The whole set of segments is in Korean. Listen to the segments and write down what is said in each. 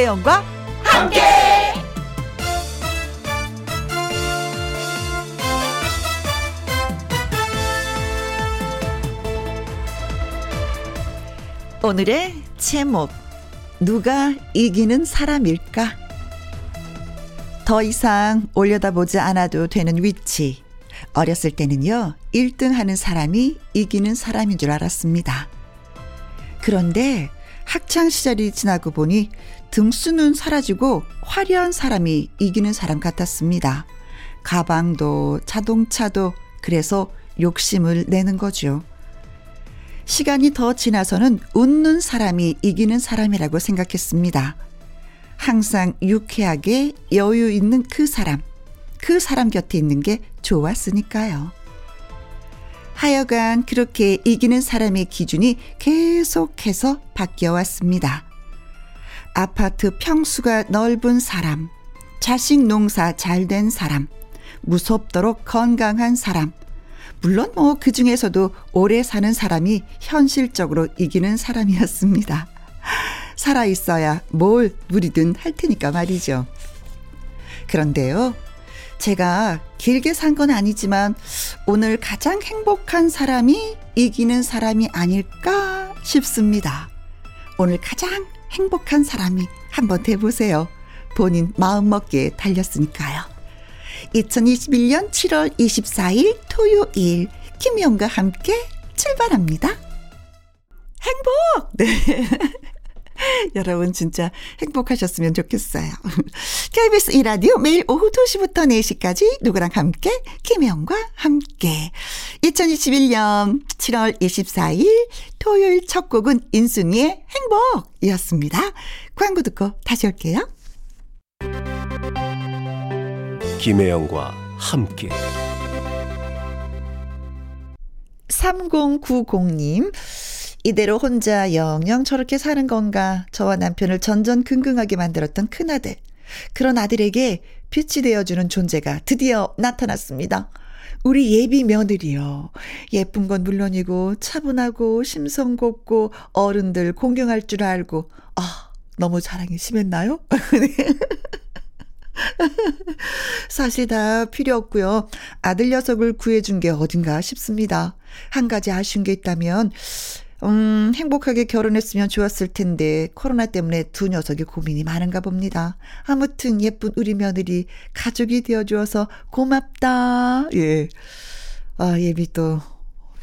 김혜영과 함께. 오늘의 제목 누가 이기는 사람일까? 더 이상 올려다보지 않아도 되는 위치. 어렸을 때는요, 1등 하는 사람이 이기는 사람인 줄 알았습니다. 그런데 학창 시절이 지나고 보니 등수는 사라지고 화려한 사람이 이기는 사람 같았습니다. 가방도 자동차도 그래서 욕심을 내는 거죠. 시간이 더 지나서는 웃는 사람이 이기는 사람이라고 생각했습니다. 항상 유쾌하게 여유 있는 그 사람, 그 사람 곁에 있는 게 좋았으니까요. 하여간 그렇게 이기는 사람의 기준이 계속해서 바뀌어 왔습니다. 아파트 평수가 넓은 사람, 자식 농사 잘 된 사람, 무섭도록 건강한 사람, 물론 뭐 그 중에서도 오래 사는 사람이 현실적으로 이기는 사람이었습니다. 살아 있어야 뭘 누리든 할 테니까 말이죠. 그런데요, 제가 길게 산 건 아니지만 오늘 가장 행복한 사람이 이기는 사람이 아닐까 싶습니다. 오늘 가장 행복한 사람이 한번 돼보세요. 본인 마음먹기에 달렸으니까요. 2021년 7월 24일 토요일 김희영과 함께 출발합니다. 행복! 네. 여러분 진짜 행복하셨으면 좋겠어요. KBS 이라디오 매일 오후 2시부터 4시까지 누구랑 함께 김혜영과 함께 2021년 7월 24일 토요일 첫 곡은 인순이의 행복이었습니다. 광고 듣고 다시 올게요. 김혜영과 함께 3090님 이대로 혼자 영영 저렇게 사는 건가 저와 남편을 전전긍긍하게 만들었던 큰아들 그런 아들에게 빛이 되어주는 존재가 드디어 나타났습니다. 우리 예비 며느리요. 예쁜 건 물론이고 차분하고 심성 곱고 어른들 공경할 줄 알고 아 너무 자랑이 심했나요? 사실 다 필요 없고요. 아들 녀석을 구해준 게 어딘가 싶습니다. 한 가지 아쉬운 게 있다면 음, 행복하게 결혼했으면 좋았을 텐데 코로나 때문에 두 녀석이 고민이 많은가 봅니다. 아무튼 예쁜 우리 며느리 가족이 되어주어서 고맙다. 예. 아, 예비 또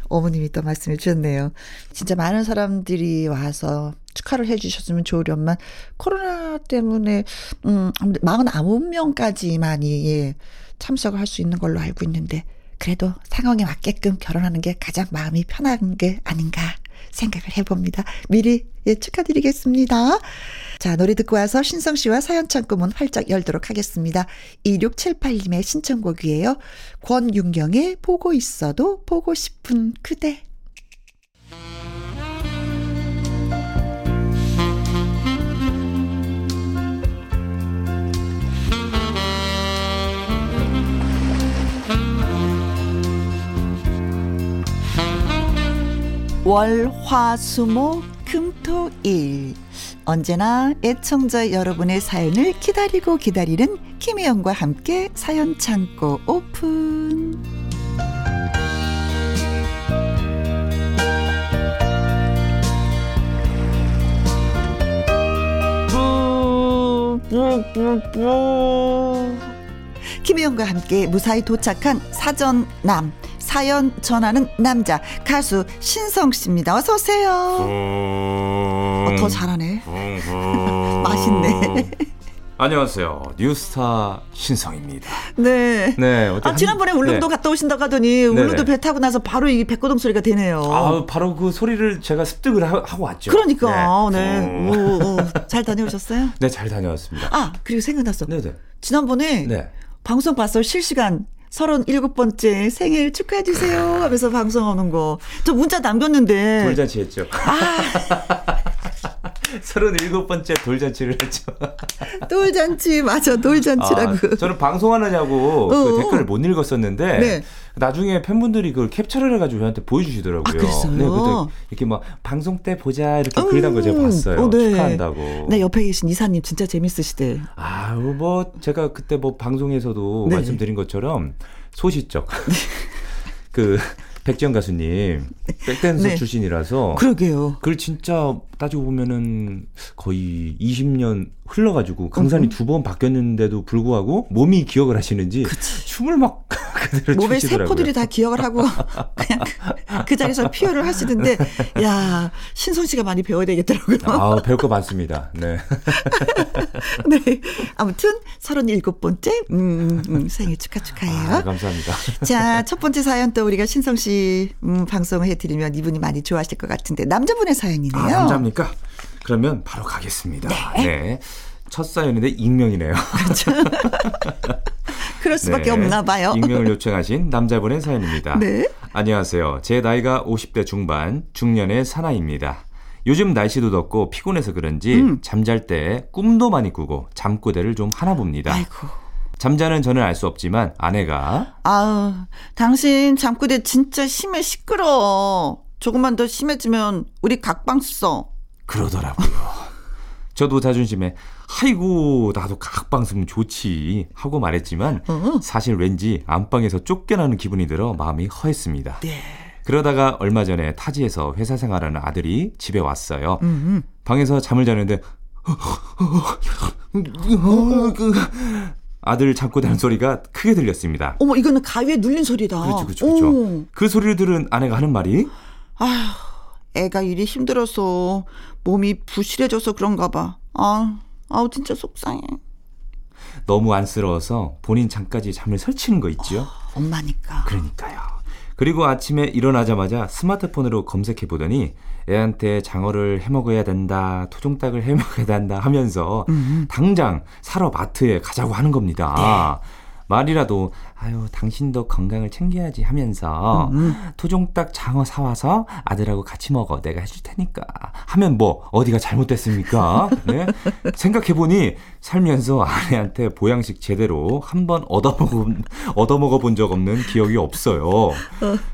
어머님이 또 말씀해 주셨네요. 진짜 많은 사람들이 와서 축하를 해 주셨으면 좋으련만 코로나 때문에 음 49명까지만이 예, 참석을 할 수 있는 걸로 알고 있는데 그래도 상황에 맞게끔 결혼하는 게 가장 마음이 편한 게 아닌가 생각을 해봅니다. 미리 예, 축하드리겠습니다. 자, 노래 듣고 와서 신성 씨와 사연 창구 문 활짝 열도록 하겠습니다. 2678님의 신청곡이에요. 권윤경의 보고 있어도 보고 싶은 그대. 월, 화, 수, 목, 금, 토, 일. 언제나 애청자 여러분의 사연을 기다리고 기다리는 김혜영과 함께 사연 창고 오픈. 김혜영과 함께 무사히 도착한 사전남. 사연 전하는 남자 가수 신성 씨입니다. 어서 오세요. 어, 더 잘하네. 맛있네. 안녕하세요. 뉴스타 신성입니다. 네. 네. 아, 지난번에 울릉도 네. 갔다 오신다고 하더니 울릉도 배 타고 나서 바로 이 백고동 소리가 되네요. 아, 바로 그 소리를 제가 습득을 하, 고 왔죠. 그러니까. 네. 네. 오, 오. 잘 다녀오셨어요? 네, 잘 다녀왔습니다. 아, 그리고 생각났어. 네네. 네. 지난번에 네. 방송 봤어. 실시간 37번째 생일 축하해주세요 하면서 방송하는 거. 저 문자 남겼는데. 돌잔치 했죠. 아. 37번째 돌잔치를 했죠. 돌잔치 맞아 돌잔치라고. 아, 저는 방송하느냐고 어, 그 어. 댓글을 못 읽었었는데 네. 나중에 팬분들이 그걸 캡처를 해가지고 저한테 보여주시더라고요. 아, 그랬어요? 네, 그때 이렇게 막 방송 때 보자 이렇게 음, 글단 거 제가 봤어요. 어, 네. 축하한다고. 네 옆에 계신 이사님 진짜 재밌으시대. 아유 뭐 제가 그때 뭐 방송에서도 네. 말씀드린 것처럼 소시적 그 백지영 가수님 백댄서 네. 출신이라서 그러게요. 그걸 진짜 따지고 보면은 거의 20년 흘러가지고 강산이 두 번 바뀌었는데도 불구하고 몸이 기억을 하시는지 춤을 막 그대로 몸의 추시더라고요. 세포들이 다 기억을 하고 그냥 그, 그 자리에서 피어를 하시던데 야 신선 씨가 많이 배워야 되겠더라고요. 아 배울 거 많습니다. 네. 네. 아무튼 37번째 음, 음, 생일 축하 축하해요. 아, 감사합니다. 자, 첫 번째 사연 또 우리가 신성 씨 음, 방송을 해드리면 이분이 많이 좋아하실 것 같은데 남자분의 사연이네요. 아, 남자입니까? 그러면 바로 가겠습니다. 네. 첫 사연인데 익명이네요. 그럴 수밖에 네. 없나 봐요. 익명을 요청하신 남자분의 사연입니다. 네. 안녕하세요. 제 나이가 50대 중반, 중년의 사나이입니다. 요즘 날씨도 덥고 피곤해서 그런지 음. 잠잘 때 꿈도 많이 꾸고 잠꼬대를 좀 하나 봅니다. 아이고. 잠자는 저는 알 수 없지만 아내가 아우, 당신 잠꼬대 진짜 심해 시끄러워. 조금만 더 심해지면 우리 각방 써. 그러더라고요. 저도 자존심에 아이고 나도 각방 쓰면 좋지 하고 말했지만 어. 사실 왠지 안방에서 쫓겨나는 기분이 들어 마음이 허했습니다. 네. 그러다가 얼마 전에 타지에서 회사 생활하는 아들이 집에 왔어요. 음, 방에서 잠을 자는데 그 아들 잠꼬 자는 소리가 크게 들렸습니다. 어머, 이거는 가위에 눌린 소리다. 그렇죠, 그렇죠, 그렇죠. 오. 그 소리를 들은 아내가 하는 말이 아휴, 애가 일이 힘들어서 몸이 부실해져서 그런가 봐. 아, 아우, 진짜 속상해. 너무 안쓰러워서 본인 잠까지 잠을 설치는 거 있죠. 엄마니까. 그러니까요. 그리고 아침에 일어나자마자 스마트폰으로 검색해 보더니 애한테 장어를 해 먹어야 된다, 토종닭을 해 먹어야 된다 하면서 당장 사러 마트에 가자고 하는 겁니다. 말이라도 아유 당신도 건강을 챙겨야지 하면서 토종닭 장어 사와서 아들하고 같이 먹어 내가 해줄 테니까 하면 뭐 어디가 잘못됐습니까? 네? 생각해 보니 살면서 아내한테 보양식 제대로 한 번 얻어먹어 얻어먹어 본 적 없는 기억이 없어요.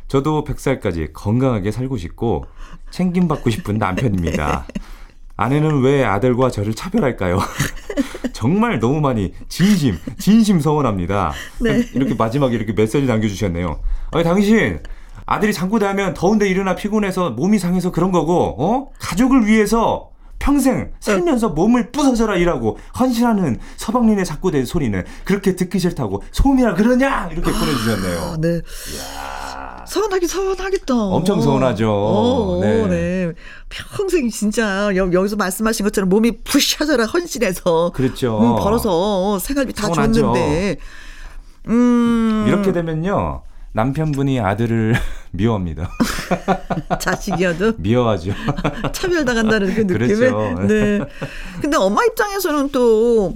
저도 100살까지 건강하게 살고 싶고 챙김 받고 싶은 남편입니다. 아내는 왜 아들과 저를 차별할까요? 정말 너무 많이 진심, 진심 서운합니다. 네. 이렇게 마지막에 이렇게 메시지 남겨주셨네요. 아니, 당신, 아들이 잠꼬대 하면 더운데 일어나 피곤해서 몸이 상해서 그런 거고, 어? 가족을 위해서 평생 살면서 몸을 부서져라 일하고 헌신하는 서방님의 잠꼬대 소리는 그렇게 듣기 싫다고 소미야 그러냐? 이렇게 보내주셨네요. 아, 네. 서운하긴 서운하겠다. 엄청 서운하죠. 어, 네. 네. 평생 진짜 여, 여기서 말씀하신 것처럼 몸이 부셔져라 헌신해서 그렇죠. 음, 벌어서 생활비 다 서운하죠. 줬는데 음 이렇게 되면요. 남편분이 아들을 미워합니다. 자식이어도 미워하죠. 차별당한다는 그 느낌에 그렇죠. 네. 근데 엄마 입장에서는 또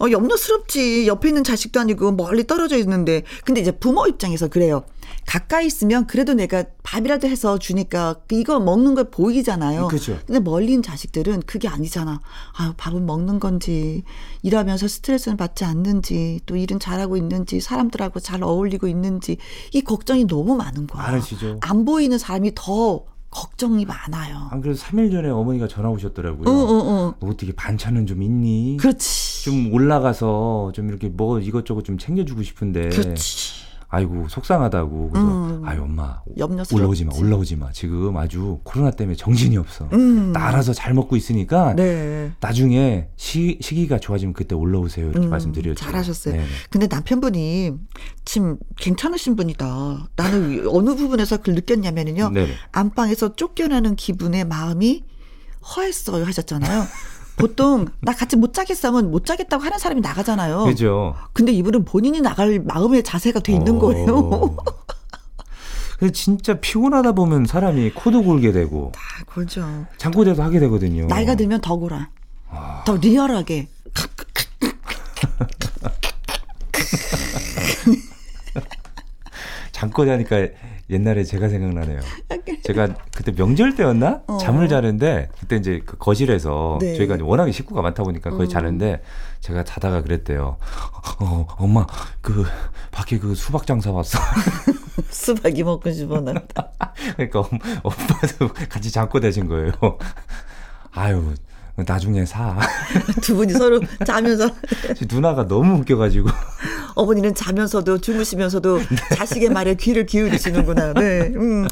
어, 염려스럽지. 옆에 있는 자식도 아니고 멀리 떨어져 있는데. 근데 이제 부모 입장에서 그래요. 가까이 있으면 그래도 내가 밥이라도 해서 주니까 이거 먹는 걸 보이잖아요. 그죠. 근데 멀리 있는 자식들은 그게 아니잖아. 아유, 밥은 먹는 건지, 일하면서 스트레스는 받지 않는지, 또 일은 잘하고 있는지, 사람들하고 잘 어울리고 있는지, 이 걱정이 너무 많은 거야. 많으시죠. 안 보이는 사람이 더 걱정이 많아요. 안 그래도 3일 전에 어머니가 전화 오셨더라고요. 응, 응, 응. 너 어떻게 반찬은 좀 있니? 그렇지. 좀 올라가서 좀 이렇게 뭐 이것저것 좀 챙겨주고 싶은데. 그렇지. 아이고 속상하다고. 그래서 음. 아유 엄마 염려스럽지. 올라오지 마, 올라오지 마. 지금 아주 코로나 때문에 정신이 없어. 음. 나 알아서 잘 먹고 있으니까 네. 나중에 시, 시기가 좋아지면 그때 올라오세요. 이렇게 음, 말씀드렸죠. 잘하셨어요. 네네. 근데 남편분이 참 괜찮으신 분이다. 나는 어느 부분에서 그걸 느꼈냐면요. 안방에서 쫓겨나는 기분에 마음이 허했어요 하셨잖아요. 보통 나 같이 못 자겠어 하면 못 자겠다고 하는 사람이 나가잖아요. 그죠. 근데 이분은 본인이 나갈 마음의 자세가 돼 있는 어. 거예요. 근데 진짜 피곤하다 보면 사람이 코도 골게 되고 아, 그죠. 잠꼬대도 하게 되거든요. 나이가 들면 더 골아. 아. 더 리얼하게. 잠꼬대 하니까 옛날에 제가 생각나네요. 제가 그때 명절 때였나? 어. 잠을 자는데 그때 이제 그 거실에서 네. 저희가 워낙에 식구가 많다 보니까 거의 음. 자는데 제가 자다가 그랬대요. 어, 엄마 그 밖에 그 수박 장사 왔어. 수박이 먹고 싶어 나. 그러니까 엄마도 같이 잠꼬 대신 거예요. 아유 나중에 사. 두 분이 서로 자면서. 누나가 너무 웃겨가지고. 어머니는 자면서도 주무시면서도 네. 자식의 말에 귀를 기울이시는구나. 네. 음.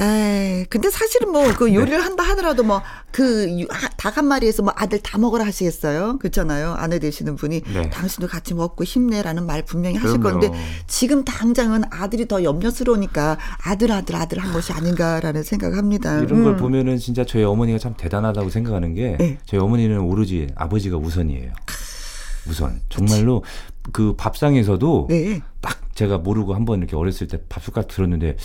에이, 근데 사실은 뭐 그 요리를 네. 한다 하더라도 뭐 그 닭 한 마리에서 뭐 아들 다 먹으라 하시겠어요? 그렇잖아요. 아내 되시는 분이 네. 당신도 같이 먹고 힘내라는 말 분명히 하실 그럼요. 건데 지금 당장은 아들이 더 염려스러우니까 아들 아들 아들 한 것이 아닌가라는 생각합니다. 이런 음. 걸 보면은 진짜 저희 어머니가 참 대단하다고 생각하는 게 네. 저희 어머니는 오로지 아버지가 우선이에요. 우선 정말로 그 밥상에서도 네. 딱 제가 모르고 한번 이렇게 어렸을 때 밥숟가락 들었는데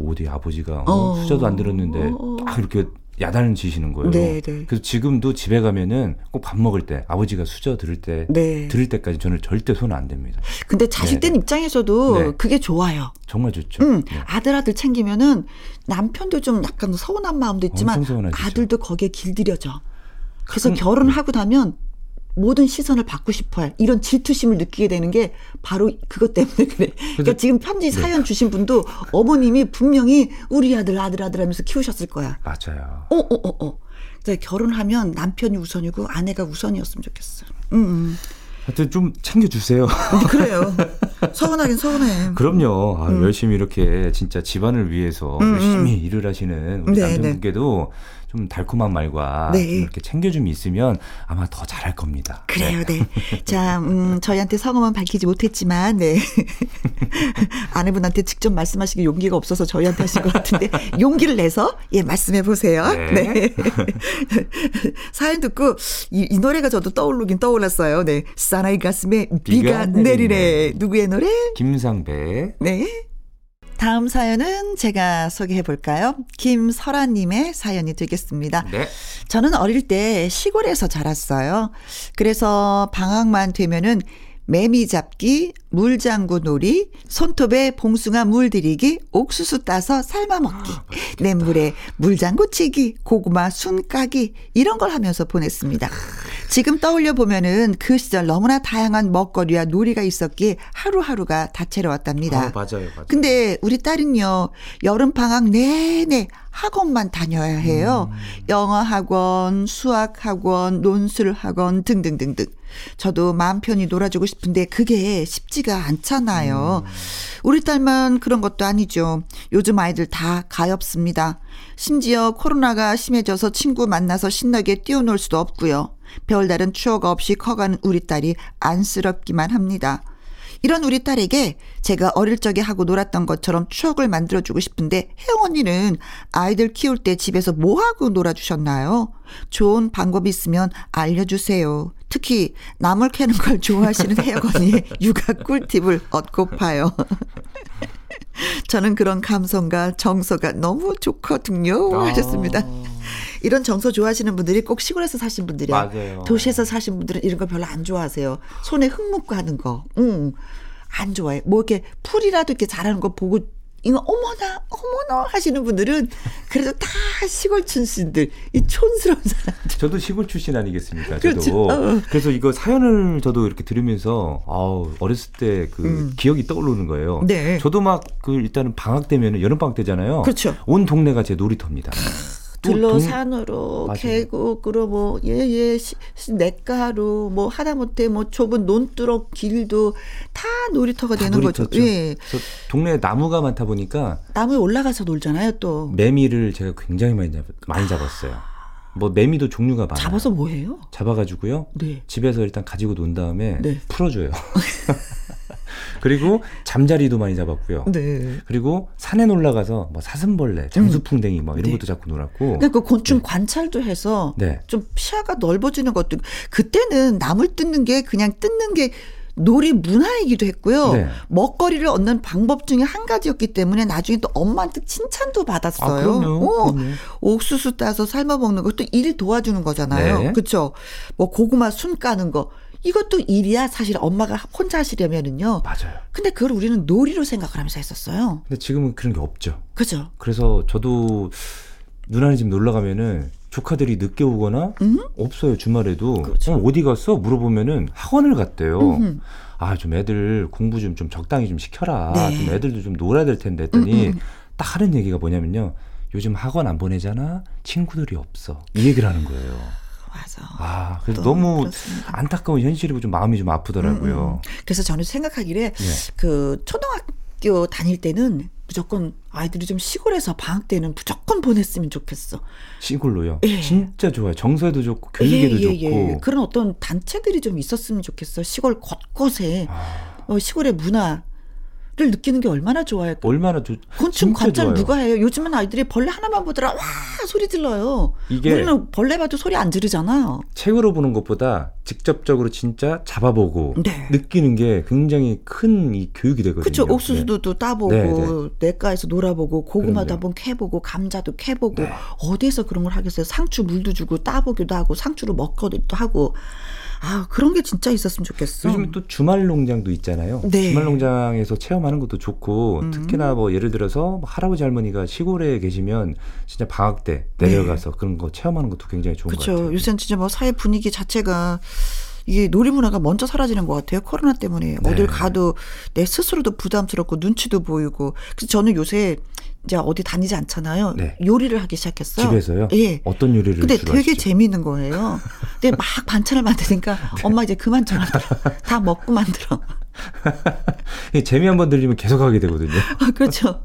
어디 아버지가 어, 어. 수저도 안 들었는데 어. 딱 이렇게 야단을 지시는 거예요. 네, 네. 그래서 지금도 집에 가면은 꼭 밥 먹을 때 아버지가 수저 들을 때 네. 들을 때까지 저는 절대 손안 댑니다. 근데 자식된 네. 입장에서도 네. 그게 좋아요. 정말 좋죠. 응. 네. 아들 아들 챙기면은 남편도 좀 약간 서운한 마음도 있지만 아들도 거기에 길들여져. 그래서 음, 결혼하고 나면 모든 시선을 받고 싶어요. 이런 질투심을 느끼게 되는 게 바로 그것 때문에 그래. 그러니까 지금 편지 네. 사연 네. 주신 분도 어머님이 분명히 우리 아들 아들 아들 하면서 키우셨을 거야. 맞아요. 어, 어, 어, 어. 결혼하면 남편이 우선이고 아내가 우선이었으면 좋겠어. 음, 음. 하여튼 좀 챙겨주세요. 그래요. 서운하긴 서운해. 그럼요. 아, 음. 열심히 이렇게 진짜 집안을 위해서 음, 열심히 음. 일을 하시는 우리 네, 남편분께도 네. 좀 달콤한 말과 네. 이렇게 챙겨줌이 있으면 아마 더 잘할 겁니다. 그래요, 네. 네. 자, 음, 저희한테 성함은 밝히지 못했지만, 네. 아내분한테 직접 말씀하시기 용기가 없어서 저희한테 하신 것 같은데, 용기를 내서, 예, 말씀해 보세요. 네. 네. 사연 듣고, 이, 이, 노래가 저도 떠오르긴 떠올랐어요. 네. 사나이 가슴에 비가, 비가 내리네. 내리네. 누구의 노래? 김상배. 네. 다음 사연은 제가 소개해 볼까요? 김설아님의 사연이 되겠습니다. 네. 저는 어릴 때 시골에서 자랐어요. 그래서 방학만 되면은 매미 잡기, 물장구 놀이, 손톱에 봉숭아 물 들이기, 옥수수 따서 삶아 먹기, 아, 냇물에 물장구 치기, 고구마 순 까기 이런 걸 하면서 보냈습니다. 지금 떠올려 보면은 그 시절 너무나 다양한 먹거리와 놀이가 있었기에 하루하루가 다채로웠답니다. 아, 맞아요, 맞아요. 근데 우리 딸은요 여름 방학 내내 학원만 다녀야 해요. 음. 영어 학원, 수학 학원, 논술 학원 등등등등. 저도 마음 편히 놀아주고 싶은데 그게 쉽지가 않잖아요. 음. 우리 딸만 그런 것도 아니죠. 요즘 아이들 다 가엾습니다. 심지어 코로나가 심해져서 친구 만나서 신나게 뛰어놀 수도 없고요. 별다른 추억 없이 커가는 우리 딸이 안쓰럽기만 합니다. 이런 우리 딸에게 제가 어릴 적에 하고 놀았던 것처럼 추억을 만들어주고 싶은데 혜영 언니는 아이들 키울 때 집에서 뭐 하고 놀아주셨나요? 좋은 방법이 있으면 알려주세요. 특히 나물 캐는 걸 좋아하시는 혜영 언니의 육아 꿀팁을 얻고파요. 저는 그런 감성과 정서가 너무 좋거든요. 아. 하셨습니다. 이런 정서 좋아하시는 분들이 꼭 시골에서 사신 분들이야. 맞아요. 도시에서 사신 분들은 이런 거 별로 안 좋아하세요. 손에 흙 묻고 하는 거. 응. 안 좋아해. 뭐 이렇게 풀이라도 이렇게 자라는 거 보고 이거 어머나 어머나 하시는 분들은 그래도 다 시골 출신들 이 촌스러운 사람들. 저도 시골 출신 아니겠습니까? 저도 그렇죠. 어. 그래서 이거 사연을 저도 이렇게 들으면서 아우 어렸을 때그 음. 기억이 떠오르는 거예요. 네. 저도 막 그 일단은 방학 되면은 여름 방학 되잖아요. 그렇죠. 온 동네가 제 놀이터입니다. 들로 산으로 계곡으로 뭐 예예 냇가로 뭐 하다못해 뭐 좁은 논두렁 길도 다 놀이터가 다 되는 놀이터죠. 거죠. 예. 동네에 나무가 많다 보니까 나무에 올라가서 놀잖아요. 또 매미를 제가 굉장히 많이 잡, 많이 잡았어요. 뭐 매미도 종류가 많아요. 잡아서 뭐 해요? 잡아가지고요. 네. 집에서 일단 가지고 논 다음에 네. 풀어줘요. 그리고 잠자리도 많이 잡았고요. 네. 그리고 산에 올라가서 뭐 사슴벌레, 장수풍뎅이 뭐 이런 네. 것도 잡고 놀았고. 그러니까 그 곤충 네. 관찰도 해서 네. 좀 시야가 넓어지는 것도 그때는 나물 뜯는 게 그냥 뜯는 게 놀이 문화이기도 했고요. 네. 먹거리를 얻는 방법 중에 한 가지였기 때문에 나중에 또 엄마한테 칭찬도 받았어요. 아, 그럼요. 어, 그럼요. 옥수수 따서 삶아 먹는 것도 일 도와주는 거잖아요. 네. 그렇죠? 뭐 고구마 순 까는 거 이것도 일이야. 사실 엄마가 혼자 하시려면은요. 맞아요. 근데 그걸 우리는 놀이로 생각을 하면서 했었어요. 근데 지금은 그런 게 없죠. 그죠? 그래서 저도 누나네 집 놀러 가면은 조카들이 늦게 오거나 음? 없어요 주말에도 그렇죠. 어, 어디 갔어 물어보면은 학원을 갔대요. 음흠. 아 좀 애들 공부 좀 좀 적당히 좀 시켜라. 네. 좀 애들도 좀 놀아야 될 텐데 했더니 음, 음. 딱 하는 얘기가 뭐냐면요. 요즘 학원 안 보내잖아. 친구들이 없어. 이 얘기를 하는 거예요. 맞아. 아 그래서 또 너무 그렇습니다. 안타까운 현실이고 좀 마음이 좀 아프더라고요. 그래서 저는 생각하기에 예. 그 초등학교 다닐 때는 무조건 아이들이 좀 시골에서 방학 때는 무조건 보냈으면 좋겠어. 시골로요. 예. 진짜 좋아요. 정서에도 좋고 교육에도 좋고. 그런 어떤 단체들이 좀 있었으면 좋겠어. 시골 곳곳에 아, 어, 시골의 문화 를 느끼는 게 얼마나 좋아요. 얼마나 좋. 곤충 관찰 좋아요. 누가 해요? 요즘은 아이들이 벌레 하나만 보더라 와 소리 질러요. 이게 우리는 벌레 봐도 소리 안 지르잖아. 책으로 보는 것보다 직접적으로 진짜 잡아보고 네. 느끼는 게 굉장히 큰 이 교육이 되거든요. 그쵸 네. 옥수수도 또 따보고 네, 냇가에서 놀아보고 고구마도. 한번 캐보고 감자도 캐보고 네. 어디에서 그런 걸 하겠어요 상추 물도 주고 따보기도 하고 상추로 먹거리도 하고 아 그런 게 진짜 있었으면 좋겠어 요즘 또 주말 농장도 있잖아요. 네. 주말 농장에서 체험하는 것도 좋고 음. 특히나 뭐 예를 들어서 뭐 할아버지 할머니가 시골에 계시면 진짜 방학 때 내려가서 그런 거 체험하는 것도 굉장히 좋은 것 그렇죠 같아요. 요새는 진짜 뭐 사회 분위기 자체가 이게 놀이 문화가 먼저 사라지는 것 같아요 코로나 때문에 네. 어딜 가도 내 스스로도 부담스럽고 눈치도 보이고 그래서 저는 요새 이제 어디 다니지 않잖아요 네. 요리를 하기 시작했어요 집에서요? 예 어떤 요리를 근데 되게 하시죠? 재미있는 거예요. 근데 막 반찬을 만드니까 엄마 이제 그만 좀. 다 먹고 만들어. 예, 재미 한 번 들리면 계속 하게 되거든요. 아, 그렇죠.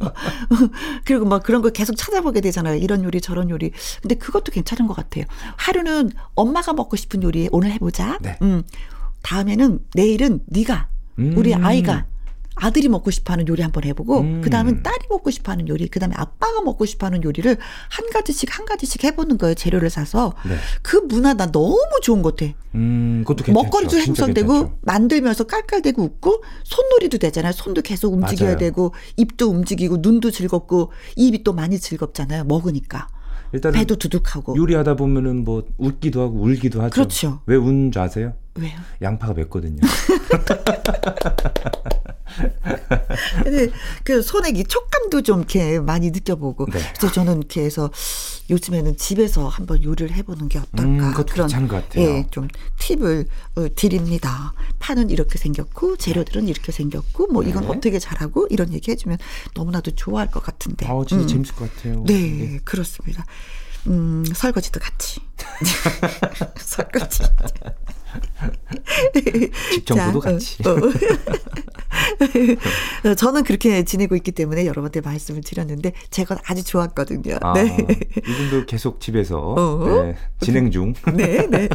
그리고 막 그런 거 계속 찾아보게 되잖아요. 이런 요리 저런 요리. 근데 그것도 괜찮은 것 같아요. 하루는 엄마가 먹고 싶은 요리 오늘 해보자. 네. 음. 다음에는 내일은 네가 음. 우리 아이가 아들이 먹고 싶어하는 요리 한번 해보고 음. 그 다음은 딸이 먹고 싶어하는 요리 그 다음에 아빠가 먹고 싶어하는 요리를 한 가지씩 한 가지씩 해보는 거예요 재료를 사서 네. 그 문화 나 너무 좋은 것 같아 음, 그것도 괜찮죠. 먹거리도 괜찮죠. 만들면서 깔깔대고 웃고 손놀이도 되잖아요. 손도 계속 움직여야 맞아요. 되고 입도 움직이고 눈도 즐겁고 입이 또 많이 즐겁잖아요. 먹으니까 일단은 배도 두둑하고 요리하다 보면은 뭐 웃기도 하고 울기도 하죠. 그렇죠. 왜 우는 줄 아세요? 왜요? 양파가 맵거든요. 근데 그 손에 이 촉감도 좀 이렇게 많이 느껴보고 네. 그래서 저는 이렇게 해서 요즘에는 집에서 한번 요리를 해보는 게 어떨까 음, 같아요. 예, 좀 팁을 어, 드립니다. 파는 이렇게 생겼고 재료들은 이렇게 생겼고 뭐 이건 네. 어떻게 잘하고 이런 얘기 해주면 너무나도 좋아할 것 같은데. 아, 진짜 음. 재밌을 것 같아요. 네, 그렇습니다. 음, 설거지도 같이. 설거지. 집 청소도 자, 어, 같이. 어. 어, 저는 그렇게 지내고 있기 때문에 여러분한테 말씀을 드렸는데 제가 아주 좋았거든요. 아, 네. 이분도 계속 집에서 어? 네, 진행 중. 네, 네.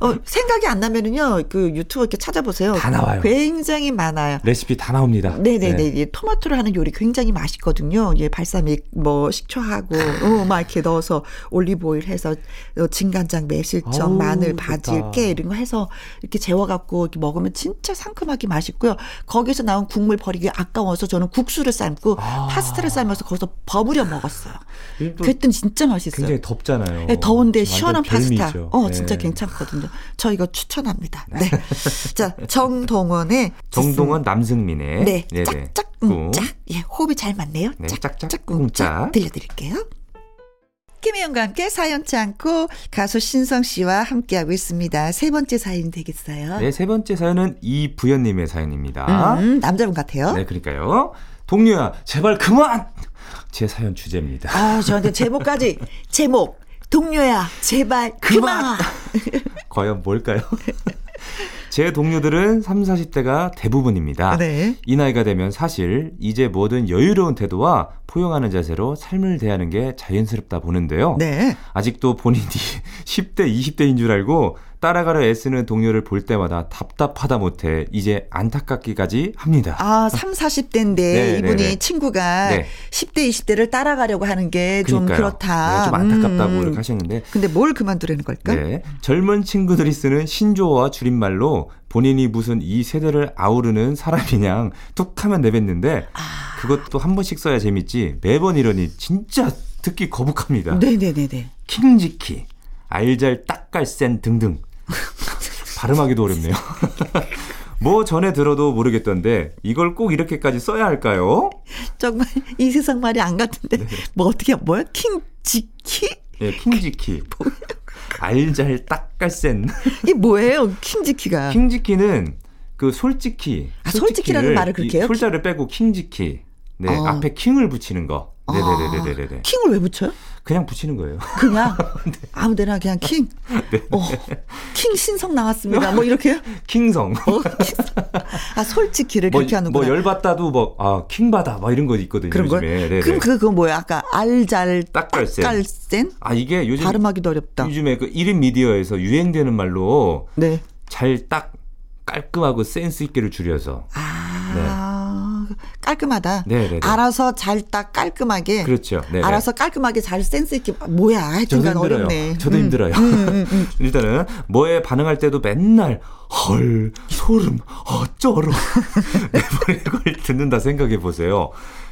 어, 어, 생각이 안 나면은요, 그 유튜브 이렇게 찾아보세요. 다 나와요. 굉장히 많아요. 레시피 다 나옵니다. 네 네 네. 예, 토마토를 하는 요리 굉장히 맛있거든요. 예, 발사믹, 뭐, 식초하고, 어, 막 이렇게 넣어서 올리브 오일 해서, 어, 진간장, 매실청, 마늘, 바질. 깨 이런 거 해서 이렇게 재워갖고 이렇게 먹으면 진짜 상큼하게 맛있고요. 거기서 나온 국물 버리기 아까워서 저는 국수를 삶고 아. 파스타를 삶아서 거기서 버무려 먹었어요. 그랬더니 진짜 맛있어요. 굉장히 덥잖아요. 네, 더운데 시원한 파스타. 어, 네. 진짜 괜찮거든요. 저 이거 추천합니다. 네. 자, 정동원의 정동원 남승민의 네, 네네. 짝짝 꿍. 꿍짝. 예, 호흡이 잘 맞네요. 네, 짝짝 짝짝 꿍짝 꿍짝. 들려드릴게요. 김혜영과 함께 사연치 않고 가수 신성 씨와 함께하고 있습니다. 세 번째 사연 되겠어요. 네, 세 번째 사연은 이부연님의 사연입니다. 음, 남자분 같아요. 네, 그러니까요. 동료야, 제발 그만! 제 사연 주제입니다. 아, 저한테 제목까지 제목 동료야 제발 그만. 과연 뭘까요? 제 동료들은 3, 40대가 대부분입니다. 네. 이 나이가 되면 사실 이제 뭐든 여유로운 태도와 포용하는 자세로 삶을 대하는 게 자연스럽다 보는데요. 네. 아직도 본인이 10대, 20대인 줄 알고 따라가려 애쓰는 동료를 볼 때마다 답답하다 못해 이제 안타깝기까지 합니다. 아, 3, 40대인데 네, 이분이 네, 네. 친구가 네. 10대, 20대를 따라가려고 하는 게 좀. 그렇다. 네, 좀 안타깝다고 음. 하셨는데 근데 뭘 그만두라는 걸까? 네. 젊은 친구들이 쓰는 신조어와 줄임말로 본인이 무슨 이 세대를 아우르는 사람이냥 툭 하면 내뱉는데 아. 그것도 한 번씩 써야 재밌지 매번 이러니 진짜 듣기 거북합니다. 네네네네. 킹지키, 알잘 딱갈센 등등. 발음하기도 어렵네요. 뭐 전에 들어도 모르겠던데 이걸 꼭 이렇게까지 써야 할까요? 정말 이 세상 말이 안 같은데 네. 뭐 어떻게 뭐야 킹지키 예, 킹지키. 알잘딱깔센. 이게 뭐예요 킹지키가 킹지키는 그 솔직히. 아, 솔직히라는 말을 그렇게 해요? 이 솔자를 빼고 킹지키. 네, 어. 앞에 킹을 붙이는 거. 아, 네네네네네. 킹을 왜 붙여요? 그냥 붙이는 거예요. 그냥 네. 아무데나 그냥 킹. 어, 킹 신성 나왔습니다. 뭐 이렇게요? 킹성. 어, 킹성. 아 솔직히를 뭐, 그렇게 하는구나. 뭐 열받다도 뭐, 아, 킹 받아. 막 이런 거 있거든요. 그런 걸? 요즘에. 네네. 그럼 그거 뭐야? 아까 알잘 딱갈센. 딱갈센 아, 이게 요즘. 발음하기도 어렵다. 요즘에 그 1인 미디어에서 유행되는 말로 네. 잘 딱 깔끔하고 센스 있게를 줄여서. 아 깔끔하다. 네네네. 알아서 잘 딱 깔끔하게. 그렇죠. 네. 알아서 깔끔하게 잘 센스 있게 뭐야? 하여튼간. 어렵네. 저도 음. 힘들어요. 일단은 뭐에 반응할 때도 맨날 헐 소름 어쩌러 매번 이걸 듣는다 생각해 보세요.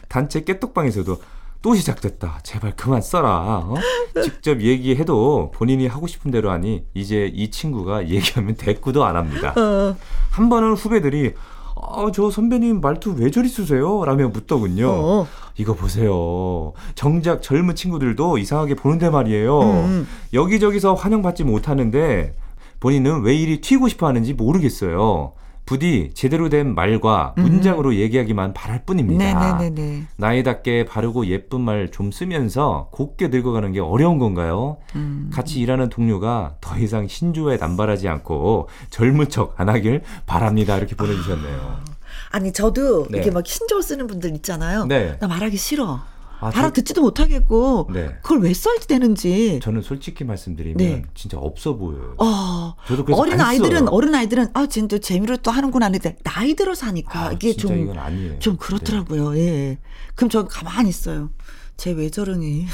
단체 깨똑방에서도 또 시작됐다. 제발 그만 써라. 어? 직접 얘기해도 본인이 하고 싶은 대로 하니 이제 이 친구가 얘기하면 대꾸도 안 합니다. 어. 한 번은 후배들이 아, 저 선배님 말투 왜 저리 쓰세요? 라며 묻더군요. 어. 이거 보세요. 정작 젊은 친구들도 이상하게 보는데 말이에요. 음. 여기저기서 환영받지 못하는데 본인은 왜 이리 튀고 싶어 하는지 모르겠어요. 부디 제대로 된 말과 문장으로 얘기하기만 바랄 뿐입니다. 음. 네네네네. 나이답게 바르고 예쁜 말 좀 쓰면서 곱게 늙어가는 게 어려운 건가요? 음. 같이 일하는 동료가 더 이상 신조에 남발하지 않고 젊은 척 안 하길 바랍니다. 이렇게 보내주셨네요. 아니 저도 네. 이렇게 막 신조어 쓰는 분들 있잖아요. 네. 나 말하기 싫어. 아, 저- 알아듣지도 못하겠고 네. 그걸 왜 써야 되는지. 저는 솔직히 말씀드리면 네. 진짜 없어 보여요. 어, 저도 그래서 어린 안 아이들은. 어린 아이들은 아 진짜 재미로 또 하는구나 하는데 나이 들어서 하니까 아, 이게 좀. 좀 그렇더라고요. 예. 그럼 전 가만히 있어요. 쟤 왜 저러니?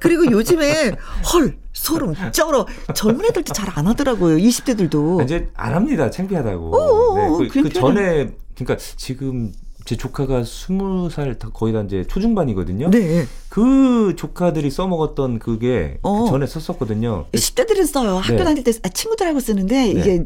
그리고 요즘에 헐 소름 쩔어 젊은 애들도 잘 안 하더라고요. 20대들도. 네. 이제 안 합니다. 창피하다고. 어, 어, 그, 그 전에 그러니까 지금 제 조카가 스무 살 다- 거의 다 이제 초중반이거든요. 네. 그 조카들이 써먹었던 그게 어. 그 전에 썼었거든요. 10대들은 써요. 학교 네. 다닐 때 아, 친구들하고 쓰는데 이게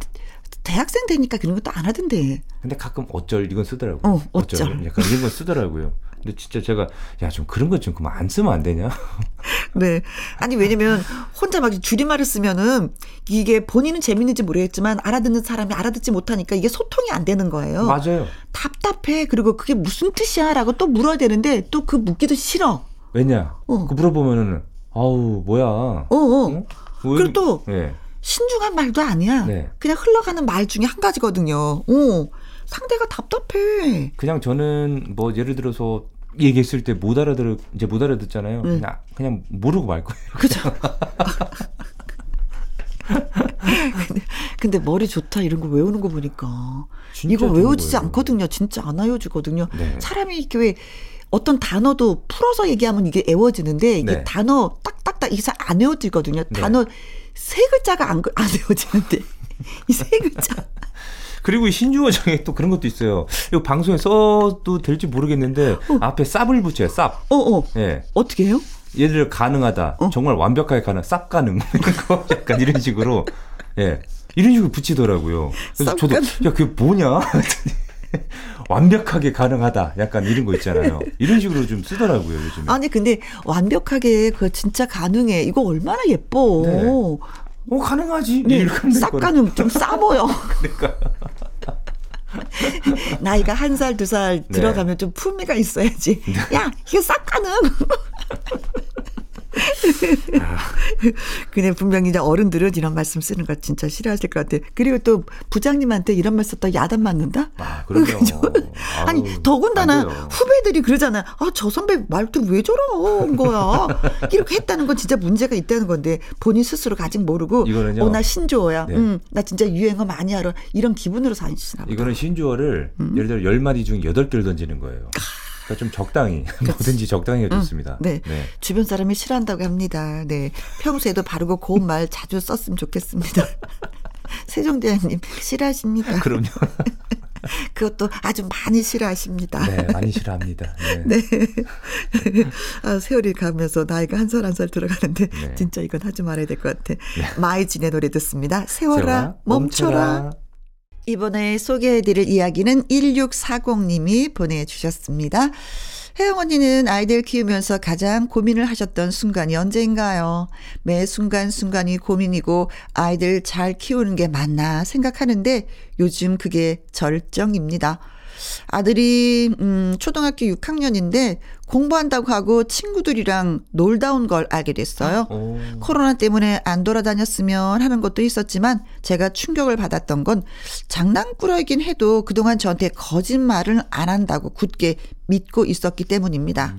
대학생 되니까 그런 것도 안 하던데. 근데 가끔 어쩔 이건 쓰더라고요. 어, 어쩔. 약간 이런 건 쓰더라고요. 근데 진짜 제가 야 좀 그런 것 좀 그만 안 쓰면 안 되냐? 네. 아니, 왜냐면 혼자 막 줄임말을 쓰면은 이게 본인은 재밌는지 모르겠지만 알아듣는 사람이 알아듣지 못하니까 이게 소통이 안 되는 거예요. 맞아요. 답답해. 그리고 그게 무슨 뜻이야? 라고 또 물어야 되는데 또 그 묻기도 싫어. 왜냐? 어. 그 물어보면은 아우 뭐야? 어, 어. 응? 왜 그리고 또 예. 신중한 말도 아니야. 네. 그냥 흘러가는 말 중에 한 가지거든요. 어. 상대가 답답해. 그냥 저는 뭐 예를 들어서 얘기했을 때 못 알아들어 이제 못 알아듣잖아요. 음. 그냥 그냥 모르고 말 거예요. 그죠? 근데, 근데 머리 좋다 이런 거 외우는 거 보니까 이거 외워지지 거예요. 않거든요. 진짜 안 외워지거든요. 네. 사람이 이렇게 왜 어떤 단어도 풀어서 얘기하면 이게 외워지는데 이게 네. 단어 딱딱딱 이게 잘안 외워지거든요. 네. 단어 세 글자가 안, 안 외워지는데 이 세 글자. 그리고 이 신주어 중에 또 그런 것도 있어요. 이거 방송에 써도 될지 모르겠는데 앞에 쌉을 붙여요. 쌉. 어, 어. 예. 어떻게 해요? 예를 들어 가능하다. 어. 정말 완벽하게 가능. 쌉 가능. 약간 이런 식으로 예. 이런 식으로 붙이더라고요. 그래서 쌉 저도. 야 그게 뭐냐? 완벽하게 가능하다. 약간 이런 거 있잖아요. 이런 식으로 좀 쓰더라고요, 요즘에. 아니 근데 완벽하게 그 진짜 가능해. 이거 얼마나 예뻐. 네. 어, 가능하지. 네, 싹. 가능 좀 싸보여. 그러니까. 나이가 한 살, 두살 네. 들어가면 좀 품위가 있어야지. 야, 이거 싹 가능. 근데 분명히 이제 어른들은 이런 말씀 쓰는 거 진짜 싫어하실 것 같아요. 그리고 또 부장님한테 이런 말 썼다 야단 맞는다? 아, 그럼요. 아니, 아우, 더군다나. 후배들이 그러잖아요. 아, 저 선배 말투 왜 저런 거야? 이렇게 했다는 건 진짜 문제가 있다는 건데 본인 스스로가 아직 모르고 이거는요. 어, 나 신조어야. 네. 음, 나 진짜 유행어 많이 알아. 이런 기분으로 사시나 보다. 이거는 신조어를 음. 예를 들어 열 마디 중 여덟 개를 던지는 거예요. 그러니까 좀 적당히 뭐든지 적당히 해도 좋습니다. 네. 주변 사람이 싫어한다고 합니다. 네. 평소에도 바르고 고운 말 자주 썼으면 좋겠습니다. 세종대왕님 싫어하십니다. 그럼요. 그것도 아주 많이 싫어하십니다. 네, 많이 싫어합니다. 네. 아, 세월이 가면서 나이가 한살 한 살 들어가는데 네. 진짜 이건 하지 말아야 될 것 같아. 마이진의 노래 듣습니다. 세월아, 세월아, 멈춰라. 이번에 소개해드릴 이야기는 1640님이 보내주셨습니다. 혜영 언니는 아이들 키우면서 가장 고민을 하셨던 순간이 언제인가요? 매 순간순간이 고민이고 아이들 잘 키우는 게 맞나 생각하는데 요즘 그게 절정입니다. 아들이 음 초등학교 6학년인데 공부한다고 하고 친구들이랑 놀다 온 걸 알게 됐어요. 오. 코로나 때문에 안 돌아다녔으면 하는 것도 있었지만 제가 충격을 받았던 건 장난꾸러기긴 해도 그동안 저한테 거짓말을 안 한다고 굳게 믿고 있었기 때문입니다.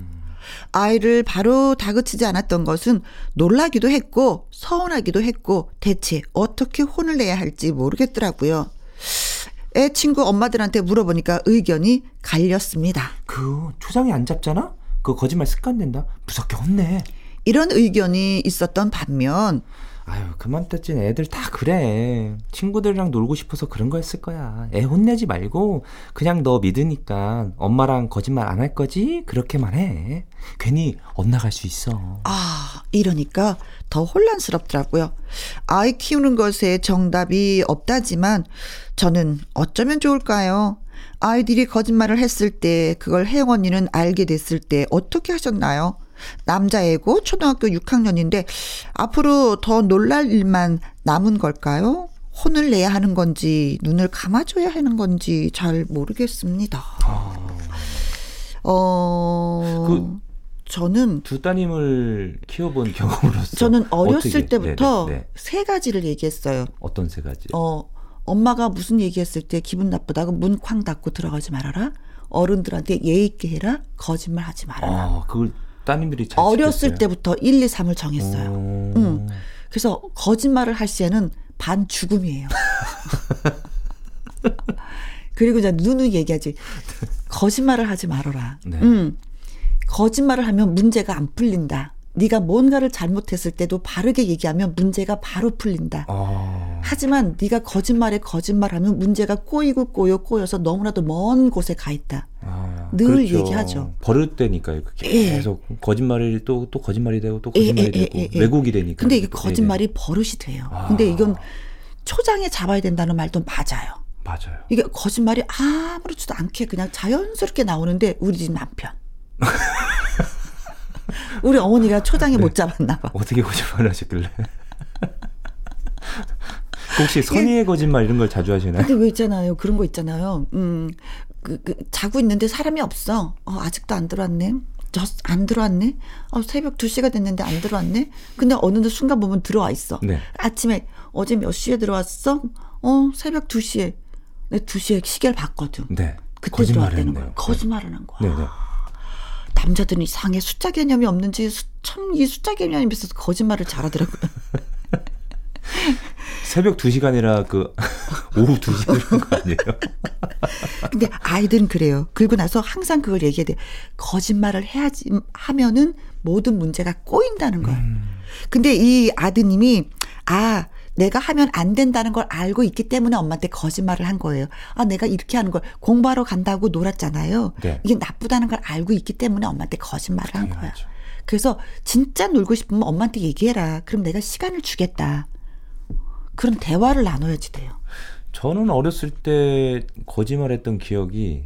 아이를 바로 다그치지 않았던 것은 놀라기도 했고 서운하기도 했고 대체 어떻게 혼을 내야 할지 모르겠더라고요. 애 친구 엄마들한테 물어보니까 의견이 갈렸습니다. 그 초장이 안 잡잖아? 그 거짓말 습관 된다. 무섭게 혼내. 이런 의견이 있었던 반면 아유 그만 떼진 애들 다 그래. 친구들이랑 놀고 싶어서 그런 거였을 거야. 애 혼내지 말고 그냥 너 믿으니까 엄마랑 거짓말 안 할 거지? 그렇게만 해. 괜히 엇나갈 수 있어. 아, 이러니까 더 혼란스럽더라고요. 아이 키우는 것에 정답이 없다지만 저는 어쩌면 좋을까요? 아이들이 거짓말을 했을 때 그걸 혜영 언니는 알게 됐을 때 어떻게 하셨나요? 남자애고 초등학교 6학년인데 앞으로 더 놀랄 일만 남은 걸까요? 혼을 내야 하는 건지 눈을 감아줘야 하는 건지 잘 모르겠습니다. 어, 그- 저는 두 따님을 키워본 경험으로서 저는 어렸을 어떻게- 때부터 네네, 네. 세 가지를 얘기했어요. 어떤 세 가지? 어, 엄마가 무슨 얘기했을 때 기분 나쁘다고 문 쾅 닫고 들어가지 말아라. 어른들한테 예의 있게 해라. 거짓말 하지 말아라. 아, 그걸 따님들이 잘 어렸을 지켰어요? 때부터 1, 2, 3을 정했어요. 오. 응. 그래서 거짓말을 할 시에는 반 죽음이에요. 그리고 이제 누누 얘기하지. 거짓말을 하지 말아라. 네. 응. 거짓말을 하면 문제가 안 풀린다. 네가 뭔가를 잘못했을 때도 바르게 얘기하면 문제가 바로 풀린다. 아, 하지만 네가 거짓말에 거짓말하면 문제가 꼬이고 꼬여 꼬여서 너무나도 먼 곳에 가 있다. 아, 늘 얘기하죠. 버릇되니까요. 예. 계속 거짓말이 또, 또 거짓말이 되고 또 예, 거짓말이 예, 되고 예, 예. 왜곡이 되니까. 근데 이게 네, 거짓말이 네. 버릇이 돼요. 아. 근데 이건 초장에 잡아야 된다는 말도 맞아요. 맞아요. 이게 거짓말이 아무렇지도 않게 그냥 자연스럽게 나오는데 우리 집 남편. 우리 어머니가 초장에 못 잡았나 봐. 어떻게 거짓말을 하셨길래? 혹시 선의의 거짓말 이런 걸 자주 하시나요? 근데 왜 있잖아요. 그런 거 있잖아요. 음, 그, 그 자고 있는데 사람이 없어. 어, 아직도 안 들어왔네. 저안 들어왔네. 어, 새벽 2시가 됐는데 안 들어왔네. 근데 어느 순간 보면 들어와 있어. 네. 아침에 어제 몇 시에 들어왔어? 어, 새벽 2시에. 내 2시에 시계를 봤거든. 네. 그때 거짓말을 들어왔다는. 거야. 거짓말을 한 거야. 네, 네. 남자들은 이상하게 숫자 개념이 없는지 참 이 숫자 개념이 있어서 거짓말을 잘하더라고요. 새벽 2시간이라 그 오후 2시 그런 거 아니에요? 근데 아이들은 그래요. 그리고 나서 항상 그걸 얘기해야 돼. 거짓말을 해야지 하면은 모든 문제가 꼬인다는 거예요. 근데 이 아드님이 아 내가 하면 안 된다는 걸 알고 있기 때문에 엄마한테 거짓말을 한 거예요. 아 내가 이렇게 하는 걸 공부하러 간다고 놀았잖아요. 네. 이게 나쁘다는 걸 알고 있기 때문에 엄마한테 거짓말을 한 거야. 당연하죠. 그래서 진짜 놀고 싶으면 엄마한테 얘기해라. 그럼 내가 시간을 주겠다. 그런 대화를 나눠야지 돼요. 저는 어렸을 때 거짓말했던 기억이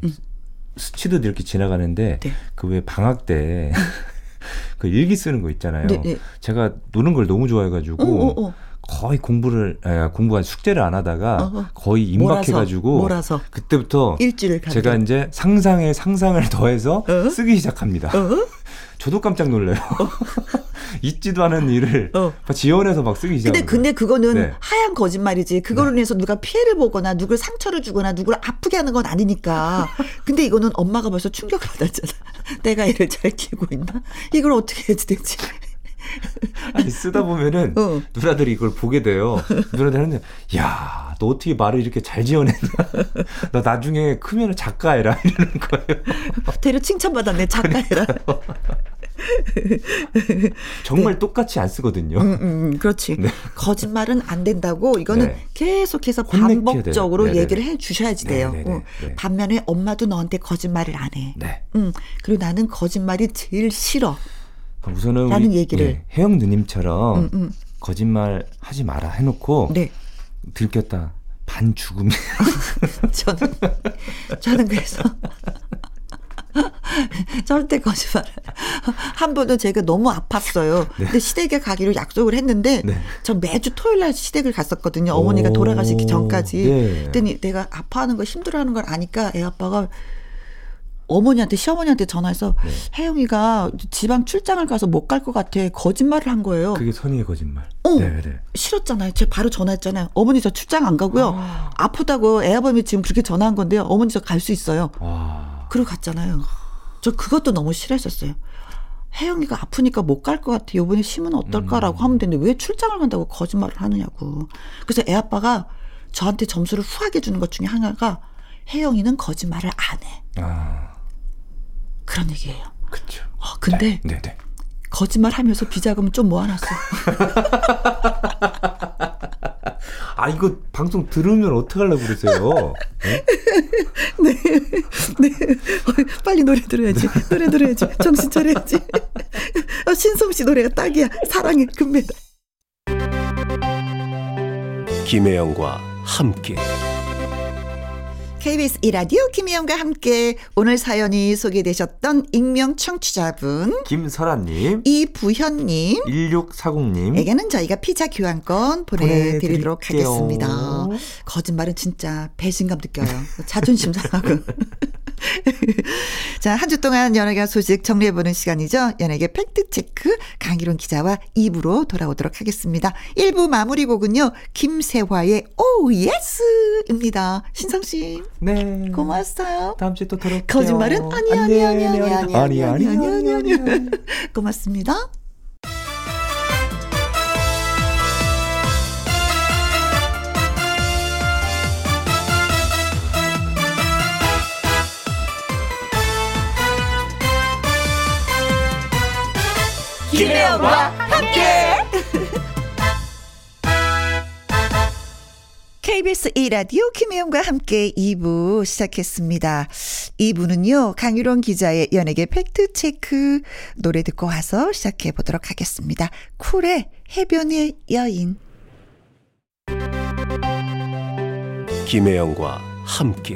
스치듯 이렇게 지나가는데 음. 네. 그왜 방학 때 그 일기 쓰는 거 있잖아요. 네, 네. 제가 노는 걸 너무 좋아해가지고 어, 어, 어. 거의 공부를 에, 공부한 숙제를 안 하다가 어허. 거의 임박해가지고 몰아서, 그때부터 일주일 제가 이제 상상에 상상을 더해서 어? 쓰기 시작합니다. 어? 저도 깜짝 놀래요. 어. 있지도 않은 일을 어. 지원해서 막 쓰기 시작. 근데 근데 그거는 네. 하얀 거짓말이지. 그걸로 네. 인해서 누가 피해를 보거나 누굴 상처를 주거나 누굴 아프게 하는 건 아니니까. 근데 이거는 엄마가 벌써 충격을 받았잖아. 내가 애를 잘 키우고 있나? 이걸 어떻게 해야 되지? 아니 쓰다 보면은 어. 누나들이 이걸 보게 돼요. 누나들은 야, 너 어떻게 말을 이렇게 잘 지어냈냐? 너 나중에 크면 작가해라 이러는 거예요. 대려 칭찬받았네 작가해라. 정말 네. 똑같이 안 쓰거든요. 음, 음, 음, 그렇지. 네. 거짓말은 안 된다고 이거는 네. 계속해서 반복적으로 네, 네, 얘기를 해 주셔야지 돼요. 어. 반면에 엄마도 너한테 거짓말을 안 해. 음, 그리고 나는 거짓말이 제일 싫어. 우선은 라는 얘기를 예, 혜영 누님처럼 음, 음. 거짓말 하지 마라 해놓고 네. 들켰다 반 죽음이. 저는 저는 그래서 절대 거짓말. 한 번은 제가 너무 아팠어요. 네. 근데 시댁에 가기로 약속을 했는데 네. 전 매주 토요일 날 시댁을 갔었거든요. 어머니가 돌아가시기 전까지. 네. 그랬더니 내가 아파하는 거 힘들어하는 걸 아니까 애 아빠가 어머니한테 시어머니한테 전화해서 네. 혜영이가 지방 출장을 가서 못 갈 것 같아 거짓말을 한 거예요. 그게 선의의 거짓말. 어, 네, 네. 싫었잖아요. 제가 바로 전화했잖아요. 어머니 저 출장 안 가고요. 아. 프다고 애아범이 지금 그렇게 전화한 건데요. 어머니 저 갈 수 있어요. 아. 그러고 갔잖아요. 저 그것도 너무 싫어했었어요. 혜영이가 아프니까 못 갈 것 같아. 요번에 쉬면 어떨까라고 음. 하면 되는데 왜 출장을 간다고 거짓말을 하느냐고. 그래서 애 아빠가 저한테 점수를 후하게 주는 것 중에 하나가 혜영이는 거짓말을 안 해. 아. 그런 얘기예요. 그렇죠. 어, 근데 네, 네, 네. 거짓말 하면서 비자금 좀 모아놨어. 아 이거 방송 들으면 어떡하려고 그러세요? 네? 네, 네. 빨리 노래 들어야지. 네. 노래 들어야지. 정신 차려야지. 어, 신성 씨 노래가 딱이야. 사랑의 금메달. 김혜영과 함께. KBS 이라디오 김혜영과 함께 오늘 사연이 소개되셨던 익명 청취자분 김설아님 이부현님 1640님에게는 저희가 피자 교환권 보내드리도록 보내드릴게요. 하겠습니다. 거짓말은 진짜 배신감 느껴요. 자존심 상하고. 자, 한 주 동안 연예계 소식 정리해보는 시간이죠. 연예계 팩트체크 강희론 기자와 2부로 돌아오도록 하겠습니다. 1부 마무리 곡은요. 김세화의 Oh Yes입니다. 신성 씨. 네. 고맙어요. 다음 주에 또 돌아올게요. 거짓말은 아니 아니 아니 아니 아니 아니 아니 아니 아니 고맙습니다. 김 혜영과 함께. KBS 1라디오 김혜영과 함께 2부 시작했습니다. 2부는요, 강유론 기자의 연예계 팩트체크 노래 듣고 와서 시작해 보도록 하겠습니다. 쿨의 해변의 여인. 김혜영과 함께.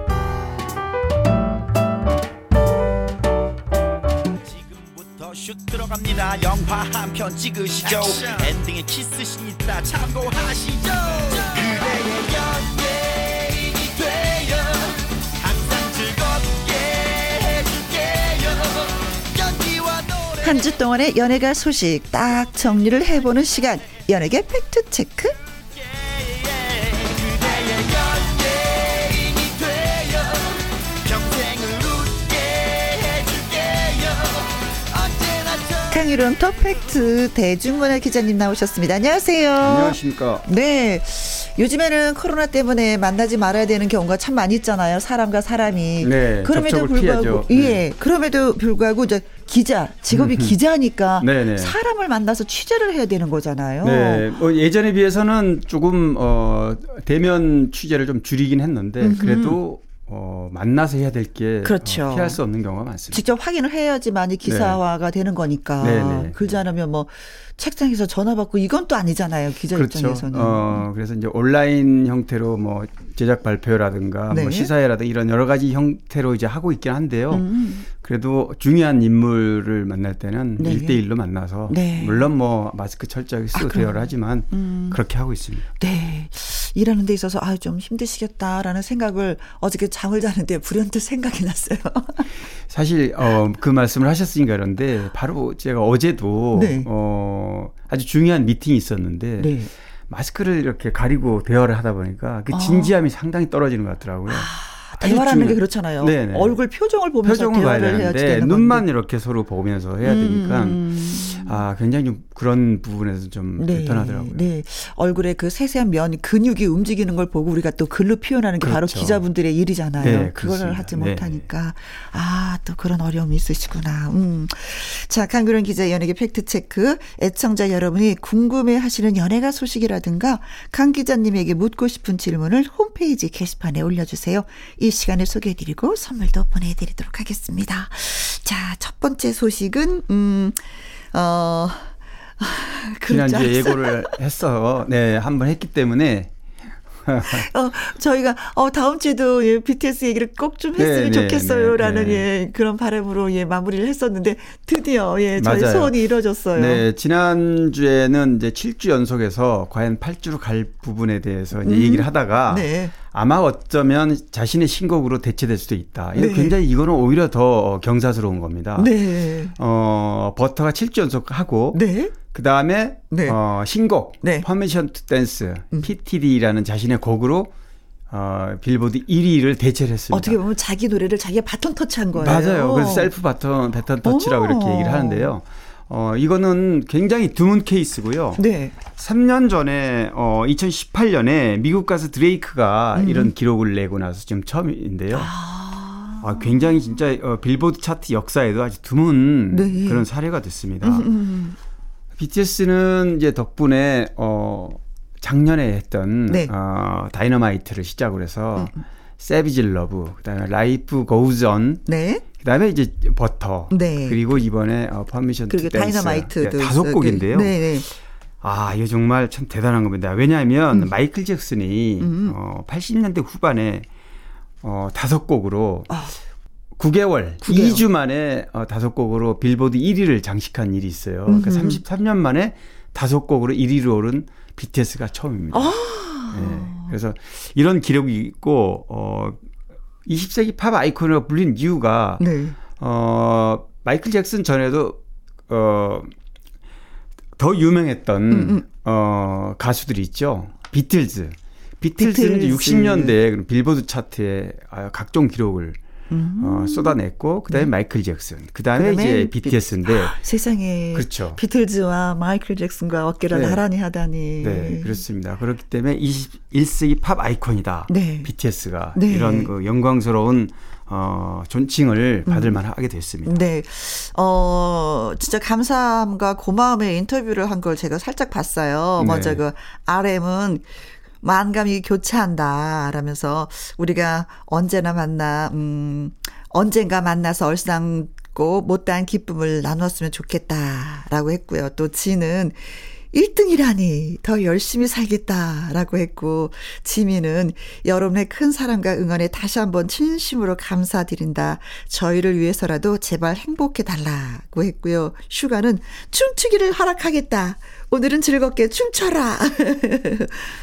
슛 들어갑니다. 영화 한 편 찍으시죠. 액션. 엔딩에 키스신 있다 참고하시죠. 그대의 연예인이 되어 항상 즐겁게 해줄게요. 연기와 노래. 한 주 동안의 연예가 소식 딱 정리를 해보는 시간. 연예계 팩트체크 저 강유름 터팩트 대중문화 기자님 나오셨습니다. 안녕하세요. 안녕하십니까. 네. 요즘에는 코로나 때문에 만나지 말아야 되는 경우가 참 많이 있잖아요. 사람과 사람이. 네, 그럼에도 불구하고 피하죠. 예. 네. 그럼에도 불구하고 이제 기자, 직업이 기자니까 네네. 사람을 만나서 취재를 해야 되는 거잖아요. 네, 뭐 예전에 비해서는 조금 어 대면 취재를 좀 줄이긴 했는데 음흠. 그래도 어 만나서 해야 될게 그렇죠. 피할 수 없는 경우가 많습니다. 직접 확인을 해야지만이 기사화가 되는 거니까. 네네. 그러지 않으면 뭐 책장에서 전화 받고 이건 또 아니잖아요. 기자 그렇죠. 입장에서는. 어 그래서 이제 온라인 형태로 뭐 제작 발표라든가 네. 뭐 시사회라든가 이런 여러 가지 형태로 이제 하고 있긴 한데요. 음. 그래도 중요한 인물을 만날 때는 네. 일대일로 만나서 네. 물론 뭐 마스크 철저하게 쓰고 아. 대화를 하지만 음. 그렇게 하고 있습니다. 네. 일하는 데 있어서 아 좀 힘드시겠다라는 생각을 어저께 잠을 자는데 불현듯 생각이 났어요. 사실 어, 그 말씀을 하셨으니까 그런데 바로 제가 어제도 네. 어, 아주 중요한 미팅이 있었는데 네. 마스크를 이렇게 가리고 대화를 하다 보니까 그 아. 진지함이 상당히 떨어지는 것 같더라고요. 아주 대화라는 게 그렇잖아요. 네네. 얼굴 표정을 보면서 표정을 대화를 해야지 되는데 되는 눈만 건데. 이렇게 서로 보면서 해야 되니까 음. 아 굉장히 좀 그런 부분에서 좀 네, 불편하더라고요. 네. 얼굴에 그 세세한 면 근육이 움직이는 걸 보고 우리가 또 글로 표현하는 게 바로 그렇죠. 기자분들의 일이잖아요. 네, 그거를 그렇습니다. 하지 네. 못하니까 아 또 그런 어려움이 있으시구나. 음. 자 강규련 기자 연예계 팩트 체크 애청자 여러분이 궁금해하시는 연예가 소식이라든가 강 기자님에게 묻고 싶은 질문을 홈페이지 게시판에 올려주세요. 이 시간에 소개해드리고 선물도 보내드리도록 하겠습니다. 자 첫 번째 소식은 음. 어, 지난주에 예고를 했어. 네, 한 번 했기 때문에 어, 저희가 어 다음 주에도 예, BTS 얘기를 꼭 좀 했으면 네, 네, 좋겠어요라는 네, 네. 예 그런 바람으로 예 마무리를 했었는데 드디어 예 저희 맞아요. 소원이 이루어졌어요. 네, 지난 주에는 이제 7주 연속에서 과연 8주로 갈 부분에 대해서 이제 음. 얘기를 하다가 네. 아마 어쩌면 자신의 신곡으로 대체될 수도 있다. 네. 굉장히 이거는 오히려 더 경사스러운 겁니다. 네. 어, 버터가 7주 연속 하고 네. 그 다음에 네. 어, 신곡 네. Permission to Dance 음. PTD라는 자신의 곡으로 어, 빌보드 1위를 대체를 했습니다. 어떻게 보면 자기 노래를 자기가 바톤 터치한 거예요. 맞아요. 그래서 셀프 바톤 배턴 터치라고 오. 이렇게 얘기를 하는데요. 어, 이거는 굉장히 드문 케이스고요. 네. 3년 전에 어 2018년에 미국 가수 드레이크가 음. 이런 기록을 내고 나서 지금 처음인데요. 아. 아, 굉장히 진짜 어, 빌보드 차트 역사에도 아주 드문 네. 그런 사례가 됐습니다. 음, 음. BTS는 이제 덕분에 어 작년에 했던 네. 어 Dynamite를 시작으로 해서 Savage Love, 그다음에 Life Goes On, 네. 그다음에 이제 버터, 네. 그리고 이번에 어 Permission to 그리고 Dance Dynamite도 다섯. 곡인데요. 네, 네. 아, 이거 정말 참 대단한 겁니다. 왜냐하면 마이클 잭슨이 음. 어 80년대 후반에 어 다섯 곡으로 아. 9개월, 9개월. 2주 만에 어, 다섯 곡으로 빌보드 1위를 장식한 일이 있어요. 그러니까 음흠. 33년 만에 다섯 곡으로 1위로 오른 BTS가 처음입니다. 아. 네, 그래서 이런 기록이 있고 어 20세기 팝 아이콘으로 불린 이유가 네. 어 마이클 잭슨 전에도 어 더 유명했던 음, 음. 어 가수들이 있죠. 비틀즈. 비틀즈는 비틀즈. 60년대에 빌보드 차트에 아, 각종 기록을 어, 쏟아냈고 그다음에 마이클 잭슨, 그다음에 음. 이제 비- BTS인데 세상에 그렇죠. 비틀즈와 마이클 잭슨과 어깨를 네. 나란히 하다니. 네, 그렇습니다. 그렇기 때문에 21세기 팝 아이콘이다. 네. BTS가 네. 이런 그 영광스러운 어, 존칭을 받을 음. 만하게 됐습니다. 네. 어, 진짜 감사함과 고마움의 인터뷰를 한 걸 제가 살짝 봤어요. 네. 먼저 그 RM은 만감이 교차한다. 라면서 우리가 언제나 만나, 음, 언젠가 만나서 얼싸안고 못다한 기쁨을 나눴으면 좋겠다. 라고 했고요. 또 진은 1등이라니 더 열심히 살겠다라고 했고 지민은 여러분의 큰 사랑과 응원에 다시 한번 진심으로 감사드린다. 저희를 위해서라도 제발 행복해 달라고 했고요. 슈가는 춤추기를 허락하겠다. 오늘은 즐겁게 춤춰라.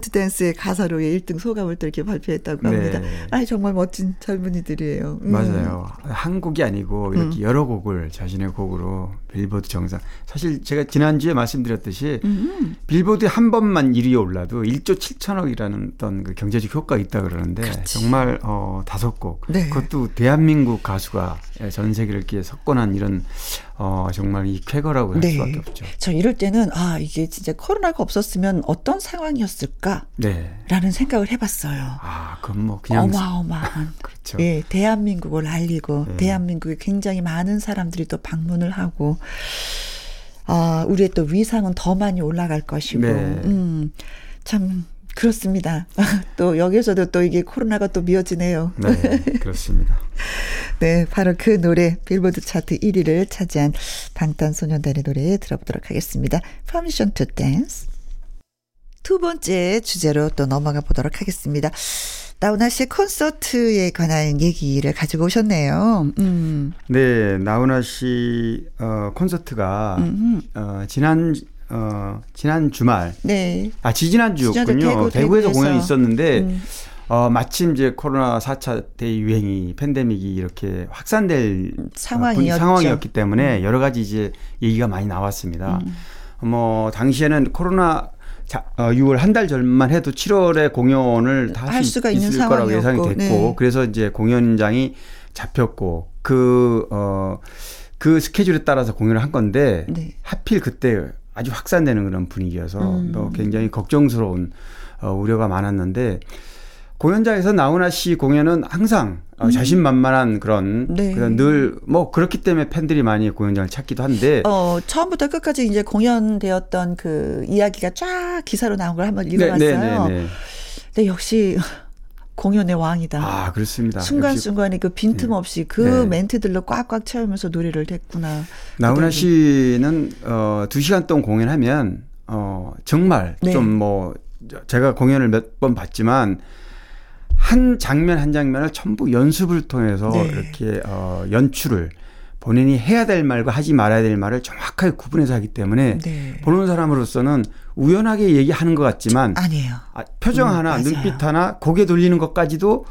to Dance의 가사로 1등 소감을 또 이렇게 발표했다고 합니다. 네. 아 정말 멋진 젊은이들이에요. 음. 맞아요. 한 곡이 아니고 이렇게 여러 곡을 자신의 곡으로 빌보드 정상. 사실 제가 지난주에 말씀드렸듯이 음. 빌보드 한 번만 1위에 올라도 1조 7천억이라는 어떤 그 경제적 효과가 있다 그러는데 그렇지. 정말 어 다섯 곡. 네. 그것도 대한민국 가수가 전 세계를 이렇게 석권한 이런 어 정말 이 쾌거라고 할 네. 수밖에 없죠. 저 이럴 때는 아 이게 진짜 코로나가 없었으면 어떤 상황이었을까라는 네. 생각을 해봤어요. 아, 그건 뭐 그냥 어마어마한 그렇죠. 예 대한민국을 알리고 네. 대한민국에 굉장히 많은 사람들이 또 방문을 하고 아 우리의 또 위상은 더 많이 올라갈 것이고 네. 음참 그렇습니다. 또 여기서도 또 이게 코로나가 또 미어지네요. 네, 그렇습니다. 네, 바로 그 노래 빌보드 차트 1위를 차지한 방탄소년단의 노래 들어보도록 하겠습니다. Permission to Dance. 두 번째 주제로 또 넘어가 보도록 하겠습니다. 나훈아 씨의 콘서트에 관한 얘기를 가지고 오셨네요. 음, 네, 나훈아 씨 어, 콘서트가 음, 어, 지난 어, 지난 주말 네. 아 지지난주였군요. 지난주 대구, 대구 에서. 공연이 있었는데 음. 어, 마침 이제 코로나 4차 대유행이 팬데믹이 이렇게 확산될 어, 상황이었죠. 음. 상황이었기 때문에 여러 가지 이제 얘기가 많이 나왔습니다. 뭐 당시에는 코로나 자, 어, 6월 한 달 전만 해도 7월에 공연을 다할할 수가 수 있는 있을 거라고 예상이 됐고 네. 그래서 이제 공연장이 잡혔고 그 어, 그 스케줄에 따라서 공연을 한 건데 네. 하필 그때 아주 확산되는 그런 분위기여서 음. 또 굉장히 걱정스러운 어, 우려가 많았는데 공연장에서 나훈아 씨 공연은 항상 어, 자신만만한 그런 음. 네. 그런 늘 뭐 그렇기 때문에 팬들이 많이 공연장을 찾기도 한데 어, 처음부터 끝까지 이제 공연되었던 그 이야기가 쫙 기사로 나온 걸 한번 읽어봤어요. 네. 근데 역시 공연의 왕이다. 아 그렇습니다. 순간순간에 그 빈틈없이 그 네. 멘트들로 꽉꽉 채우면서 노래를 했구나. 나훈아 씨는 어, 두 시간 동안 공연하면 어, 정말 네. 좀뭐 제가 공연을 몇 번 봤지만 한 장면 한 장면을 전부 연습을 통해서 네. 이렇게 어, 연출을 본인이 해야 될 말과 하지 말아야 될 말을 정확하게 구분해서 하기 때문에 네. 보는 사람으로서는 우연하게 얘기하는 것 같지만 아니에요. 아, 표정 음, 하나, 맞아요. 눈빛 하나, 고개 돌리는 것까지도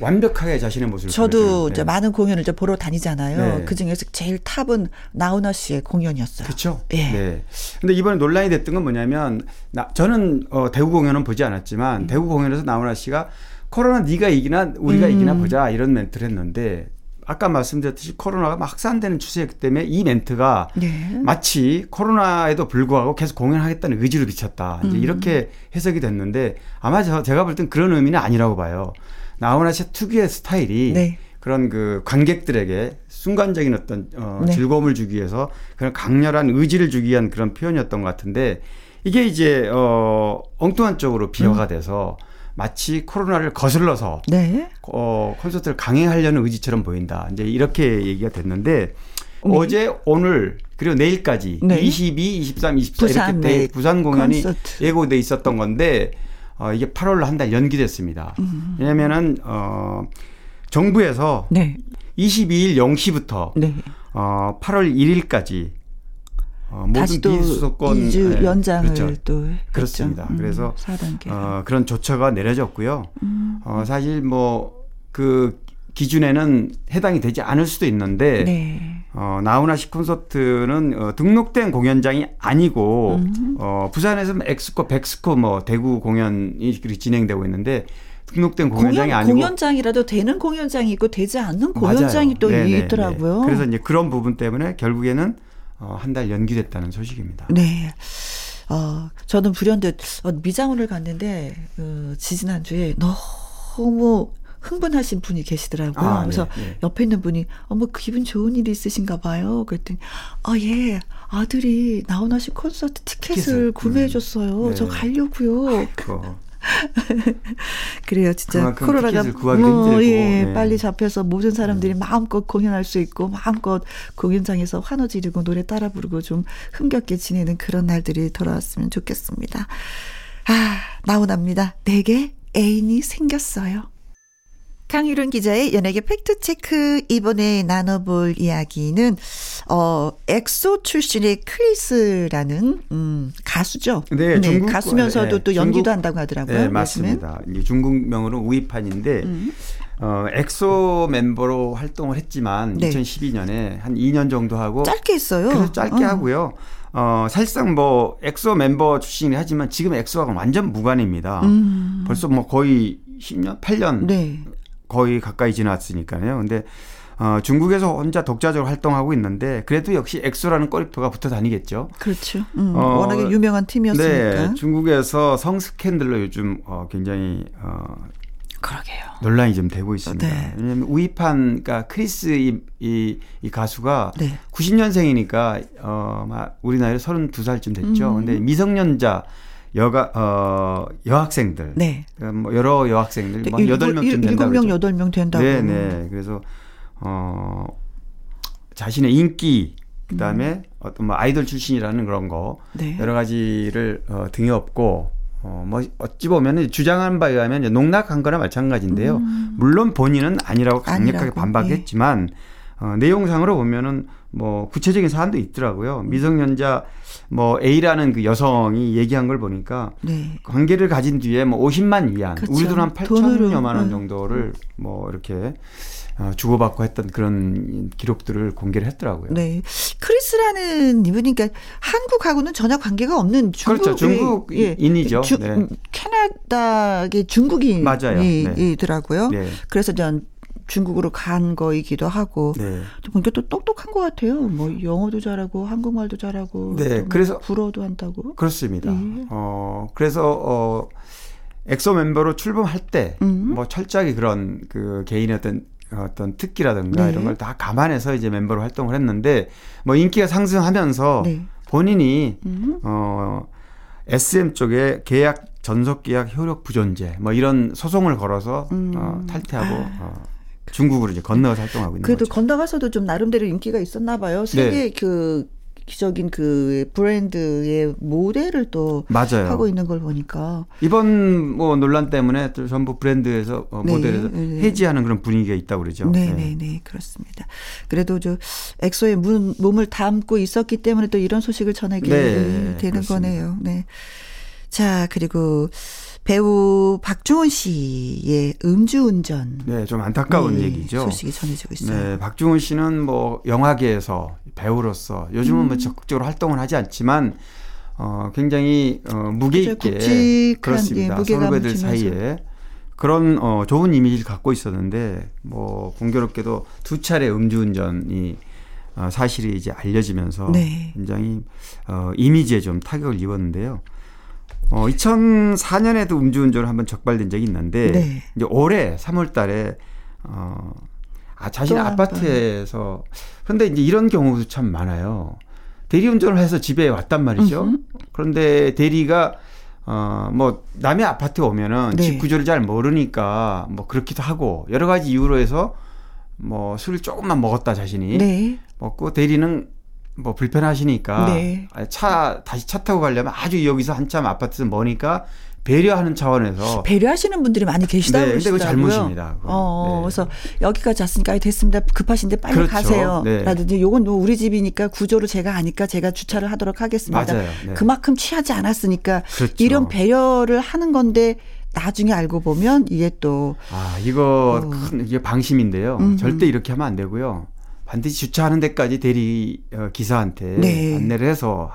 완벽하게 자신의 모습을 저도 이제 네. 많은 공연을 이제 보러 다니잖아요. 네. 그 중에서 제일 탑은 나훈아 씨의 공연이었어요. 그렇죠. 예. 네. 근데 이번에 논란이 됐던 건 뭐냐면 나, 저는 어, 대구 공연은 보지 않았지만 음. 대구 공연에서 나훈아 씨가 코로나 네가 이기나 우리가 음. 이기나 보자 이런 멘트를 했는데 아까 말씀드렸듯이 코로나가 막 확산되는 추세였기 때문에 이 멘트가 네. 마치 코로나에도 불구하고 계속 공연하겠다는 의지를 비쳤다. 음. 이제 이렇게 해석이 됐는데 아마 저, 제가 볼 땐 그런 의미는 아니라고 봐요. 나훈아 씨 특유의 스타일이 네. 그런 그 관객들에게 순간적인 어떤 어, 네. 즐거움을 주기 위해서 그런 강렬한 의지를 주기 위한 그런 표현이었던 것 같은데 이게 이제 어 엉뚱한 쪽으로 비화가 음. 돼서 마치 코로나를 거슬러서 네. 어 콘서트를 강행하려는 의지처럼 보인다. 이제 이렇게 얘기가 됐는데 네. 어제 오늘 그리고 내일까지 네. 22, 23, 24 부산, 이렇게 네. 대, 부산 공연이 콘서트. 예고돼 있었던 건데 어 이게 8월로 한 달 연기됐습니다. 음. 왜냐면은 어 정부에서 네. 22일 0시부터 네. 어 8월 1일까지 어 모든 다시 또 비수도권 2주 예, 연장을 그렇죠. 또 했죠. 그렇습니다. 음, 그래서 4단계. 어, 그런 조처가 내려졌고요. 음. 어, 사실 뭐 그 기준에는 해당이 되지 않을 수도 있는데 네. 어, 나훈아 씨 콘서트는 어, 등록된 공연장이 아니고 음. 어, 부산에서는 엑스코, 백스코 뭐 대구 공연이 진행되고 있는데 등록된 공연장이 공연, 아니고 공연장이라도 되는 공연장이 있고 되지 않는 공연장이 맞아요. 또 네네, 있더라고요. 네. 그래서 이제 그런 부분 때문에 결국에는 어, 한 달 연기됐다는 소식입니다. 네. 어, 저는 불현듯 어, 미장원을 갔는데 어, 지지난 주에 너무 흥분하신 분이 계시더라고요. 아, 그래서 네, 네. 옆에 있는 분이 어머 기분 좋은 일이 있으신가 봐요. 그랬더니 아 예. 아들이 나훈아 씨 콘서트 티켓을 티켓을, 구매해 음. 줬어요. 네. 저 가려고요. 그, 그래요, 진짜 그만큼 코로나가 구하기도 힘들고, 예, 네. 빨리 잡혀서 모든 사람들이 마음껏 공연할 수 있고 마음껏 공연장에서 환호 지르고 노래 따라 부르고 좀 흥겹게 지내는 그런 날들이 돌아왔으면 좋겠습니다. 아, 나훈아입니다. 내게 애인이 생겼어요. 강유론 기자의 연예계 팩트체크 이번에 나눠볼 이야기는 어 엑소 출신의 크리스라는 음 가수죠. 네, 중국- 가수면서도 네, 또 연기도 중국- 한다고 하더라고요. 네. 맞습니다. 이제 중국명으로 우이판인데 음. 어, 엑소 멤버로 활동을 했지만 네. 2012년에 한 2년 정도 하고 짧게 했어요. 그래서 짧게 어. 하고요. 어, 사실상 뭐 엑소 멤버 출신이긴 하지만 지금 엑소하고는 완전 무관입니다. 음. 벌써 뭐 거의 10년, 8년 네. 거의 가까이 지났으니까요. 근데 어, 중국에서 혼자 독자적으로 활동하고 있는데 그래도 역시 엑소라는 꼬리표가 붙어 다니겠죠. 그렇죠. 음, 어, 워낙에 유명한 팀이었으니까. 네, 중국에서 성 스캔들로 요즘 어, 굉장히 어, 그러게요. 논란이 좀 되고 있습니다. 네. 왜냐하면 우이판, 그러니까 크리스 이, 이, 이 가수가 네. 90년생이니까 어, 막 우리 나이로 32살쯤 됐죠. 음. 근데 미성년자 여가 어, 여학생들, 네. 어, 뭐 여러 여학생들 뭐 일- 여덟 명쯤 일- 된다 일곱 명. 여덟 명 된다고. 네, 네. 그래서 어 자신의 인기 그다음에 어떤 뭐 아이돌 출신이라는 그런 거 네. 여러 가지를 어, 등에 업고 어, 뭐 어찌 보면은 주장한 바에 의하면 이제 농락한 거나 마찬가지인데요. 물론 본인은 아니라고 강력하게 음. 아니라고, 반박했지만 어, 내용상으로 보면은 뭐 구체적인 사안도 있더라고요. 미성년자 뭐 A라는 그 여성이 얘기한 걸 보니까 네. 관계를 가진 뒤에 뭐 50만 위안, 그렇죠. 우리 돈한 돈으로, 8천여만 원 음. 정도를 뭐 이렇게 어, 주고받고 했던 그런 기록들을 공개를 했더라고요. 네. 크리스라는 이분이 그러니까 한국하고는 전혀 관계가 없는 중국 그렇죠. 중국인이죠. 주- 네. 음, 캐나다의 중국인이더라고요. 네. 네. 그래서 전 중국으로 간 거이기도 하고 네. 또 보니까 또 똑똑한 것 같아요. 뭐 영어도 잘하고 한국말도 잘하고 네, 또뭐 그래서- 불어도 한다고. 그렇습니다. 예. 어, 그래서 어 엑소 멤버로 출범할 때 음. 뭐 철저하게 그런 그 개인의 어떤 어떤 특기라든가 네. 이런 걸 다 감안해서 이제 멤버로 활동을 했는데 뭐 인기가 상승하면서 네. 본인이 음. 어 SM 쪽에 계약 전속 계약 효력 부존재 뭐 이런 소송을 걸어서 음. 어, 탈퇴하고 어, 중국으로 이제 건너가서 활동하고 있는 그래도 거죠. 건너가서도 좀 나름대로 인기가 있었나 봐요. 세계 그 기적인 그 브랜드의 모델을 또 맞아요. 하고 있는 걸 보니까 이번 뭐 논란 때문에 또 전부 브랜드에서 어, 네, 모델에서 네. 해지하는 그런 분위기가 있다고 그러죠. 네 네 네 그렇습니다. 그래도 저 엑소의 문, 몸을 담고 있었기 때문에 또 이런 소식을 전하게 네, 되는 그렇습니다. 거네요. 네. 자 그리고 배우 박중훈 씨의 음주운전 네, 좀 안타까운 네, 얘기죠. 소식이 전해지고 있어요. 네, 박중훈 씨는 뭐 영화계에서 배우로서 요즘은 음. 뭐 적극적으로 활동을 하지 않지만 어 굉장히 어 무게 있게 굵직한, 그렇습니다. 예, 무게감을 선후배들 지면서. 사이에 그런 어 좋은 이미지를 갖고 있었는데 뭐 공교롭게도 두 차례 음주운전이 어 사실이 이제 알려지면서 네. 굉장히 어 이미지에 좀 타격을 입었는데요. 어 2004년에도 음주운전을 한번 적발된 적이 있는데 네. 이제 올해 3월 달에 어 아, 한 아파트에서 그런데 이제 이런 경우도 참 많아요. 대리운전을 해서 집에 왔단 말이죠. 음흠. 그런데 대리가 어 뭐 남의 아파트에 오면은 네. 집 구조를 잘 모르니까 뭐 그렇기도 하고 여러 가지 이유로 해서 뭐 술을 조금만 먹었다 자신이 네. 먹고 대리는 뭐 불편하시니까 네. 아, 차 다시 차 타고 가려면 아주 여기서 한참 아파트에서 머니까 배려하는 차원에서 배려하시는 분들이 많이 계시다고 네, 근데 그거 그러시더라고요. 잘못입니다, 그건. 어, 네. 그래서 여기까지 왔으니까 됐습니다. 급하신데 빨리 그렇죠. 가세요. 네. 라든지 요건 뭐 우리 집이니까 구조를 제가 아니까 제가 주차를 하도록 하겠습니다. 맞아요. 네. 그만큼 취하지 않았으니까 그렇죠. 이런 배려를 하는 건데 나중에 알고 보면 이게 또 아 이거 어. 큰 이게 방심인데요. 음. 절대 이렇게 하면 안 되고요. 반드시 주차하는 데까지 대리 어, 기사한테 네. 안내를 해서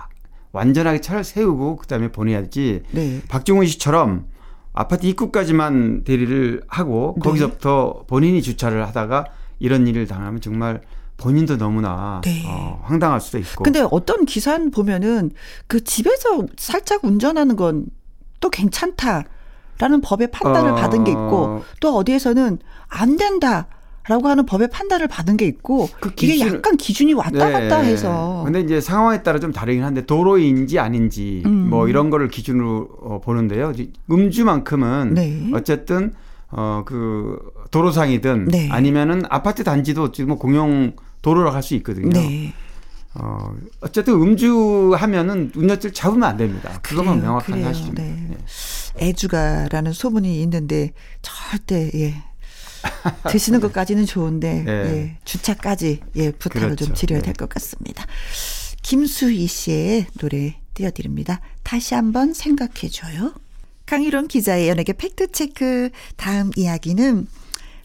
완전하게 차를 세우고 그다음에 보내야지. 네. 박중훈 씨처럼 아파트 입구까지만 대리를 하고 네. 거기서부터 본인이 주차를 하다가 이런 일을 당하면 정말 본인도 너무나 네. 어, 황당할 수도 있고. 근데 어떤 기사는 보면은 그 집에서 살짝 운전하는 건 또 괜찮다라는 법의 판단을 어. 받은 게 있고 또 어디에서는 안 된다 라고 하는 법의 판단을 받은 게 있고 그 이게 기준을- 약간 기준이 왔다 네. 갔다 해서 근데 이제 상황에 따라 좀 다르긴 한데 도로인지 아닌지 음. 뭐 이런 거를 기준으로 어, 보는데요. 음주만큼은 네. 어쨌든 어그 도로상이든 네. 아니면은 아파트 단지도 지금 뭐 공용 도로로 갈수 있거든요. 네. 어 어쨌든 음주하면은 운전자를 잡으면 안 됩니다. 그것만 그래요, 명확한 그래요. 사실입니다. 네. 네. 애주가라는 소문이 있는데 절대 예. 드시는 것까지는 좋은데 네. 예. 주차까지 예 부탁을 좀 그렇죠. 드려야 네. 될것 같습니다. 김수희 씨의 노래 띄워드립니다. 다시 한번 생각해줘요. 강희론 기자의 연예계 팩트체크 다음 이야기는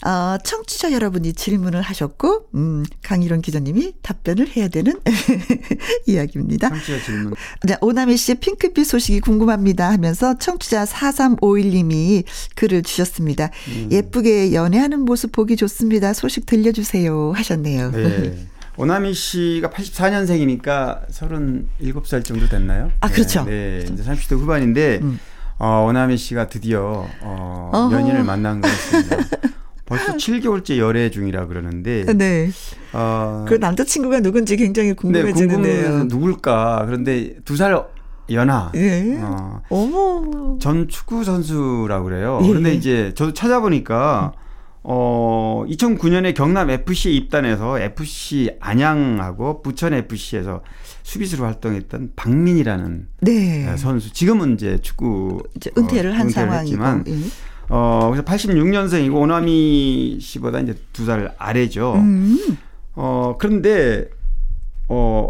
어, 청취자 여러분이 질문을 하셨고 음, 강희론 기자님이 답변을 해야 되는 이야기입니다. 청취자 질문. 네, 오나미 씨의 핑크빛 소식이 궁금합니다 하면서 청취자 4351님이 글을 주셨습니다. 음. 예쁘게 연애하는 모습 보기 좋습니다. 소식 들려주세요 하셨네요. 네. 오나미 씨가 84년생이니까 37살 정도 됐나요? 아, 그렇죠. 네, 네. 이제 30대 후반인데 음. 어, 오나미 씨가 드디어 어. 연인을 만난 것 같습니다. 벌써 7개월째 열애 중이라 그러는데 네. 어, 그 남자친구가 누군지 굉장히 네, 궁금해지는데요. 궁금해서 누굴까? 그런데 두 살 연하. 예. 어, 어머. 전 축구 선수라고 그래요. 예. 그런데 이제 저도 찾아보니까 어 2009년에 경남 FC에 입단해서 FC 안양하고 부천 FC에서 수비수로 활동했던 박민이라는 네. 선수. 지금은 이제 축구 이제 은퇴를 어, 한. 했지만 예. 어 그래서 86년생이고 오나미 씨보다 이제 두 살 아래죠. 음. 어 그런데 어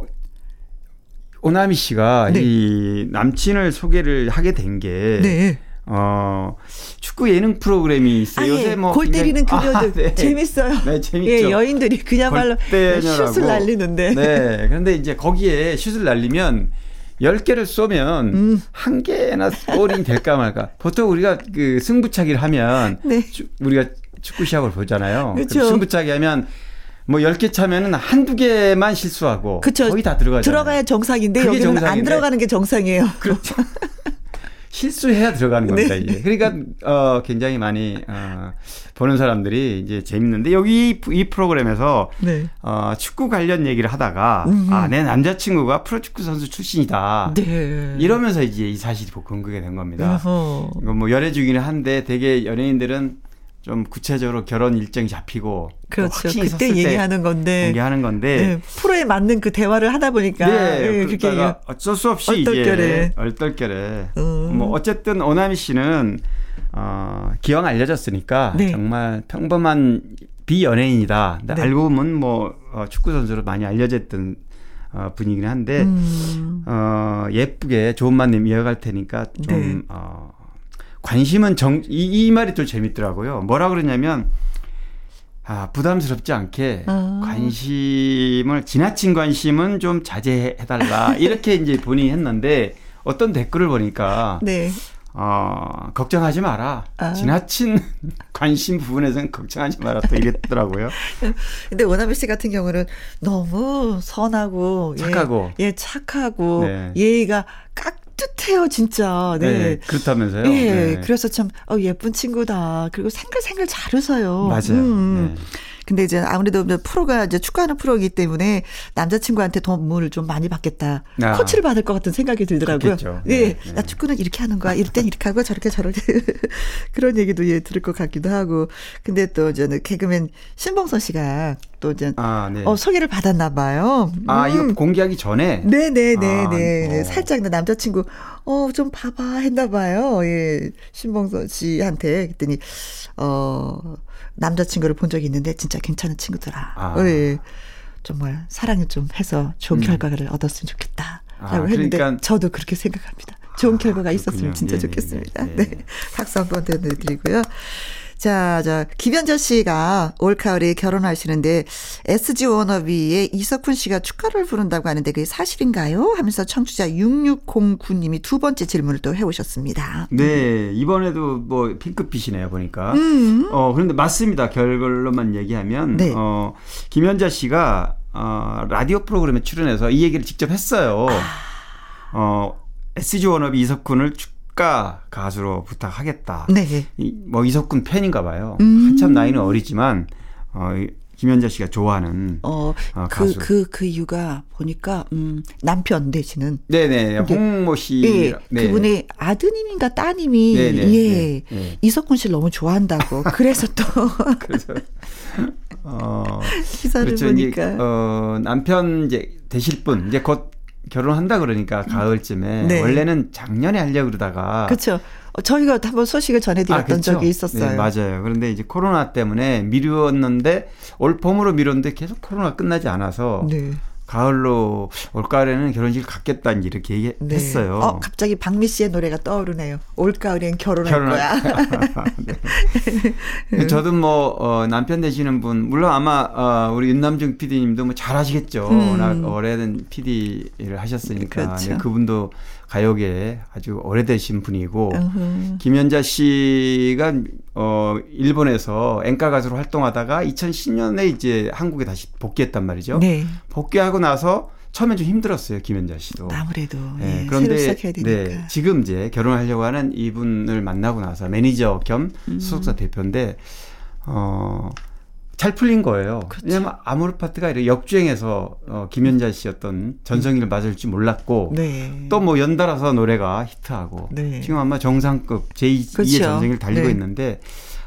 오나미 씨가 네. 이 남친을 소개를 하게 된게 네. 어, 축구 예능 프로그램이 있어요. 아, 요새 예. 뭐골 때리는 그녀들 아, 네. 재밌어요. 네, 재밌죠. 예, 여인들이 골대녀라고. 슛을 날리는데. 네. 그런데 이제 거기에 슛을 날리면 10개를 쏘면 음. 한 개나 골이 될까 말까. 보통 우리가 그 승부차기를 하면 네. 주- 우리가 축구 시합을 보잖아요. 그럼 승부차기 하면 뭐 10개 차면은 한두 개만 실수하고 그쵸. 거의 다 들어가잖아요. 들어가야 정상인데 여기는 안 정상인데. 들어가는 게 정상이에요. 그렇죠. 실수해야 들어가는 겁니다. 네. 이게. 그러니까 어 굉장히 많이 어 보는 사람들이 이제 재밌는데 여기 이, 이 프로그램에서 네. 어 축구 관련 얘기를 하다가 음. 아내 남자친구가 프로축구 선수 출신이다. 네. 이러면서 이제 이 사실이 공개가 된 겁니다. 어허. 이거 뭐 열애 중이긴 한데 되게 연예인들은 좀 구체적으로 결혼 일정이 잡히고 또 그렇죠. 그때 얘기하는 건데. 공개하는 건데 네, 프로에 맞는 그 대화를 하다 보니까 네, 예, 그렇게 그러다가 어쩔 수 없이 얼떨결에. 이제 얼떨결에 음. 뭐 어쨌든 오나미 씨는 어, 기왕 알려졌으니까 네. 정말 평범한 비연예인이다. 근데 네. 알고 보면 뭐 어, 축구 선수로 많이 알려졌던 어, 분이긴 한데 음. 어, 예쁘게 좋은 만남 이어갈 테니까 좀 네. 어, 관심은 정이 말이 좀 재밌더라고요. 뭐라 그러냐면 아, 부담스럽지 않게 아. 관심을 지나친 관심은 좀 자제해 달라. 이렇게 이제 본인이 했는데 어떤 댓글을 보니까 네. 어, 걱정하지 마라. 아. 지나친 관심 부분에서는 걱정하지 마라. 또 이랬더라고요. 근데 원아미 씨 같은 경우는 너무 선하고 착하고. 예, 예 착하고 네. 예의가 깍 듯해요, 진짜. 네. 네. 그렇다면서요. 예, 네. 그래서 참 어, 예쁜 친구다. 그리고 생글생글 잘 웃어요. 맞아요. 음. 네. 근데 이제 아무래도 이제 프로가 이제 축구하는 프로이기 때문에 남자친구한테 도움을 좀 많이 받겠다. 아. 코치를 받을 것 같은 생각이 들더라고요. 그렇겠죠. 예, 네, 네. 나 축구는 이렇게 하는 거야. 이럴 땐 이렇게 하고 저렇게 저렇게 그런 얘기도 예 들을 것 같기도 하고. 근데 또 저는 개그맨 신봉선 씨가 또 이제 아, 네. 어, 소개를 받았나 봐요. 아, 음. 이거 공개하기 전에 네네네네. 아, 네. 어. 살짝 내 남자친구, 어, 좀 봐봐 했나 봐요. 예. 신봉선 씨한테. 그랬더니, 어, 남자친구를 본 적이 있는데 진짜 괜찮은 친구더라. 아. 예. 정말 사랑을 좀 해서 좋은 결과를 얻었으면 좋겠다. 아, 라고 했는데 그러니까- 저도 그렇게 생각합니다. 좋은 아, 결과가 그렇군요. 있었으면 진짜 네, 네, 좋겠습니다. 네, 네. 네. 박수 한번 드리고요. 자, 자, 김현자 씨가 올가을에 결혼하시는데 SG 워너비의 이석훈 씨가 축하를 부른다고 하는데 그게 사실인가요? 하면서 청취자 6609님이 두 번째 질문을 또 해오셨습니다. 네, 이번에도 뭐 핑크빛이네요, 보니까. 음. 어, 그런데 맞습니다. 결론만 얘기하면. 네. 어, 김현자 씨가, 어, 라디오 프로그램에 출연해서 이 얘기를 직접 했어요. 아. 어, SG 워너비 이석훈을 축 가 가수로 부탁하겠다. 네. 이, 뭐 이석훈 팬인가 봐요. 음. 한참 나이는 어리지만, 어, 이 김현자 씨가 좋아하는. 어, 어, 그, 가수. 그, 그 이유가 보니까, 음, 남편 되시는. 네네, 근데- 홍모 씨. 예, 네. 그분의 아드님인가 따님이, 네, 네, 예, 네, 네. 이석훈 씨를 너무 좋아한다고. 그래서 또 그래서, 어, 기사를 그렇죠. 보니까. 이제 어, 남편 이제 되실 분 이제 곧 결혼한다 그러니까 가을쯤에 네. 원래는 작년에 하려고 그러다가 그렇죠. 어, 저희가 한번 소식을 전해드렸던 아. 적이 있었어요. 네, 맞아요. 그런데 이제 코로나 때문에 미루었는데 올 봄으로 미뤘는데 계속 코로나 끝나지 않아서 네. 가을로 올가을에는 결혼식 갖겠다 이렇게 네. 얘기했어요. 어, 갑자기 박미 씨의 노래가 떠오르네요. 올가을엔 결혼할 결혼할 거야. 네. 저도 뭐 어, 남편 되시는 분 물론 아마 어, 우리 윤남중 PD님도 뭐 잘하시겠죠. 음. 워낙 오래된 PD를 하셨으니까 그렇죠. 네, 그분도 가요계에 아주 오래되신 분이고 음흠. 김연자 씨가 어 일본에서演歌 가수로 활동하다가 2010년에 이제 한국에 다시 복귀했단 말이죠. 네. 복귀하고 나서 처음엔 좀 힘들었어요 김연자 씨도. 아무래도 네, 예, 새로 그런데 시작해야 되니까. 네, 지금 이제 결혼하려고 하는 이분을 만나고 나서 매니저 겸 음. 소속사 대표인데 어. 잘 풀린 거예요. 그렇죠. 왜냐면 아모르 파트가 이렇게 역주행해서 어, 김연자 씨였던 전성기를 맞을 줄 몰랐고 네. 또뭐 연달아서 노래가 히트하고 네. 지금 아마 정상급 제2의 그렇죠. 전성기를 달리고 네. 있는데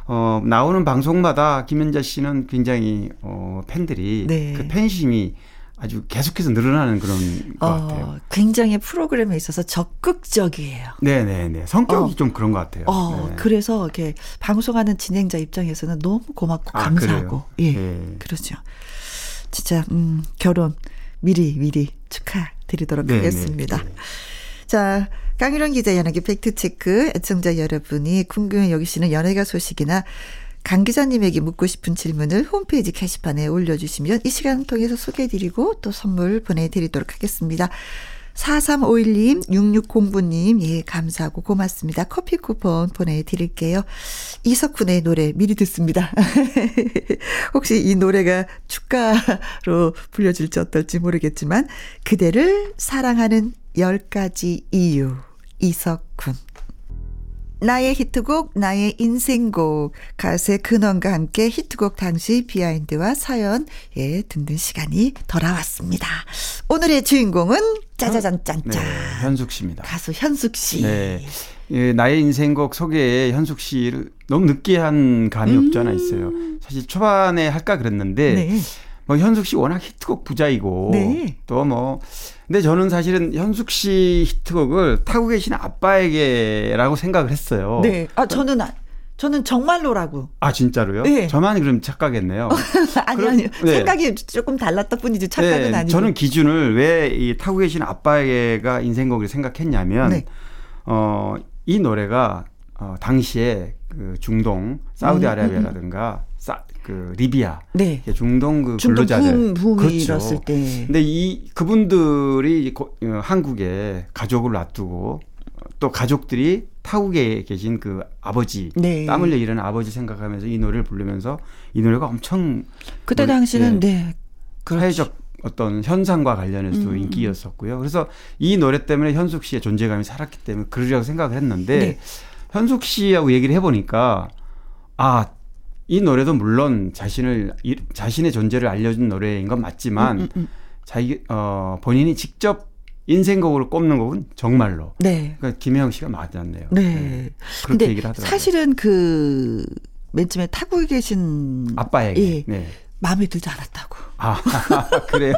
어, 나오는 방송마다 김연자 씨는 굉장히 어, 팬들이 네. 그 팬심이 아주 계속해서 늘어나는 그런 것 같아요. 어, 굉장히 프로그램에 있어서 적극적이에요. 네네네. 성격이 어. 좀 그런 것 같아요. 어, 네. 그래서 이렇게 방송하는 진행자 입장에서는 너무 고맙고 아, 감사하고. 예. 네. 그러죠. 진짜 음, 결혼 미리 미리 축하드리도록 네, 하겠습니다. 네, 네. 자, 강유론 기자 연예계 팩트체크 애청자 여러분이 궁금해 여기시는 연예가 소식이나 강 기자님에게 묻고 싶은 질문을 홈페이지 게시판에 올려주시면 이 시간 통해서 소개해드리고 또 선물 보내드리도록 하겠습니다. 4351님, 6609님, 예, 감사하고 고맙습니다. 커피 쿠폰 보내드릴게요. 이석훈의 노래 미리 듣습니다. 혹시 이 노래가 축가로 불려질지 어떨지 모르겠지만, 그대를 사랑하는 10가지 이유, 이석훈. 나의 히트곡, 나의 인생곡, 가수의 근원과 함께 히트곡 당시 비하인드와 사연, 예, 듣는 시간이 돌아왔습니다. 오늘의 주인공은 짜자잔 짠짠. 네, 현숙 씨입니다. 가수 현숙 씨. 네. 예, 나의 인생곡 소개에 현숙 씨를 너무 느끼한 감이 없지 않아 있어요. 사실 초반에 할까 그랬는데 음. 네. 뭐 현숙 씨 워낙 히트곡 부자이고 네. 또뭐 근데 저는 사실은 현숙 씨 히트곡을 타고 계신 아빠에게라고 생각을 했어요. 네. 아, 저는, 아- 저는 정말로라고. 아 진짜로요? 네. 저만 그럼 착각했네요. 아니, 그럼- 아니, 네. 생각이 조금 달랐다 뿐이지 착각은 아니고. 저는 기준을 왜 이 타고 계신 아빠에게가 인생곡을 생각했냐면 네. 어, 이 노래가 어, 당시에 그 중동 사우디아라비아라든가 사, 그 리비아 네. 중동 그 중동 근로자들 붐, 붐이 그렇죠. 일었을 때. 근데 이 그분들이 고- 어, 한국에 가족을 놔두고 어, 또 가족들이 타국에 계신 그 아버지 네. 땀 흘려 일하는 아버지 생각하면서 이 노래를 부르면서 이 노래가 엄청 그때 당시는, 네. 네. 그렇죠. 사회적 어떤 현상과 관련해서도 음. 인기였었고요. 그래서 이 노래 때문에 현숙 씨의 존재감이 살았기 때문에 그러리라고 생각을 했는데 네. 현숙 씨하고 얘기를 해보니까 아, 이 노래도 물론 자신을 이- 자신의 존재를 알려준 노래인 건 맞지만 음, 음, 음. 자기 어 본인이 직접 인생곡으로 꼽는 곡은 정말로 네. 그러니까 김혜영 씨가 맞았네요. 네. 그렇게 근데 얘기를 하더라고요. 사실은 그, 맨 처음에 타국에 계신. 아빠에게 예. 네. 마음에 들지 않았다고. 아 그래요?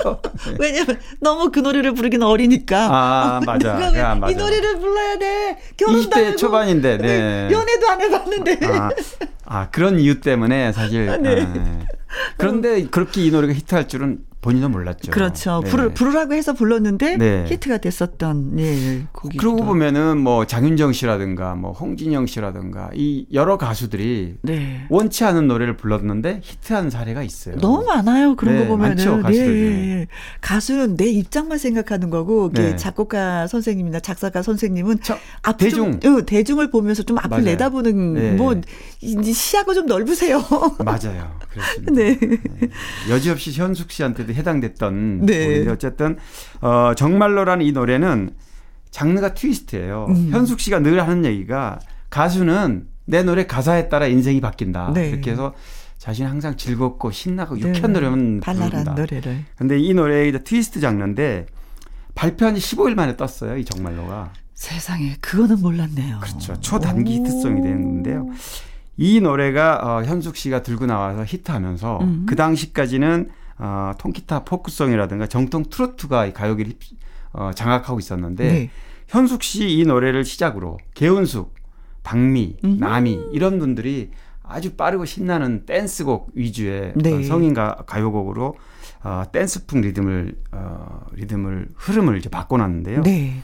네. 왜냐면 너무 그 노래를 부르기는 어리니까. 아, 맞아. 야, 맞아. 이 노래를 불러야 돼. 결혼도 20대 안 하고. 초반인데, 네. 연애도 안 해봤는데. 아, 아, 그런 이유 때문에 사실 네. 아, 그런데 그렇게 이 노래가 히트할 줄은 본인도 몰랐죠. 그렇죠. 네. 부르, 부르라고 해서 불렀는데 네. 히트가 됐었던 예, 곡이. 그러고 보면은 뭐 장윤정 씨라든가 뭐 홍진영 씨라든가 이 여러 가수들이 네. 원치 않은 노래를 불렀는데 히트한 사례가 있어요. 너무 많아요. 그런 네, 거 보면은. 많죠, 가수들 예. 예, 예. 가수는 내 입장만 생각하는 거고, 이게 네. 작곡가 선생님이나 작사가 선생님은 저- 대중. 좀, 어, 대중을 보면서 좀 앞을 맞아요. 내다보는 네. 뭐 시야가 좀 넓으세요. 맞아요. 그렇습니다. 네. 여지없이 현숙 씨한테도 해당됐던 네. 곡인데 어쨌든 어, 정말로라는 이 노래는 장르가 트위스트예요. 음. 현숙 씨가 늘 하는 얘기가 가수는 내 노래 가사에 따라 인생이 바뀐다. 네. 이렇게 해서 자신이 항상 즐겁고 신나고 네. 유쾌한 노래만 발랄한 부른다. 노래를. 근데 이 노래의 트위스트 장르인데 발표한 지 15일 만에 떴어요. 이 정말로가. 세상에 그거는 몰랐네요. 그렇죠. 초단기 오. 히트송이 되는데요. 이 노래가 어, 현숙 씨가 들고 나와서 히트하면서 음. 그 당시까지는 어, 통기타 포크송이라든가 정통 트로트가 이 가요계를 휩- 어, 장악하고 있었는데 네. 현숙 씨 이 노래를 시작으로 개운숙, 박미, 음. 남이 이런 분들이 아주 빠르고 신나는 댄스곡 위주의 네. 어, 성인 가, 가요곡으로 어, 댄스풍 리듬을 어, 리듬을 흐름을 이제 바꿔놨는데요. 네.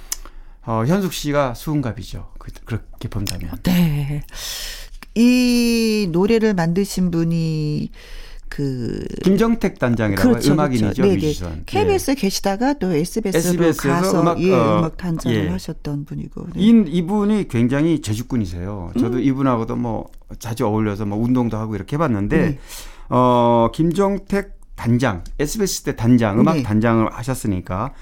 어, 현숙 씨가 수은갑이죠. 그, 그렇게 본다면. 네. 이 노래를 만드신 분이 그 김정택 단장이라고 그렇죠, 음악인이죠 그렇죠. 뮤지션. KBS에 계시다가 또 SBS로 SBS 에서 가서 음악, 예, 어, 음악 단장을 예. 하셨던 분이고. 네. 이, 이분이 굉장히 재주꾼이세요. 음. 저도 이분하고도 뭐 자주 어울려서 뭐 운동도 하고 이렇게 해봤는데 네. 어 김정택 단장 SBS 때 단장 음악 네. 단장을 하셨으니까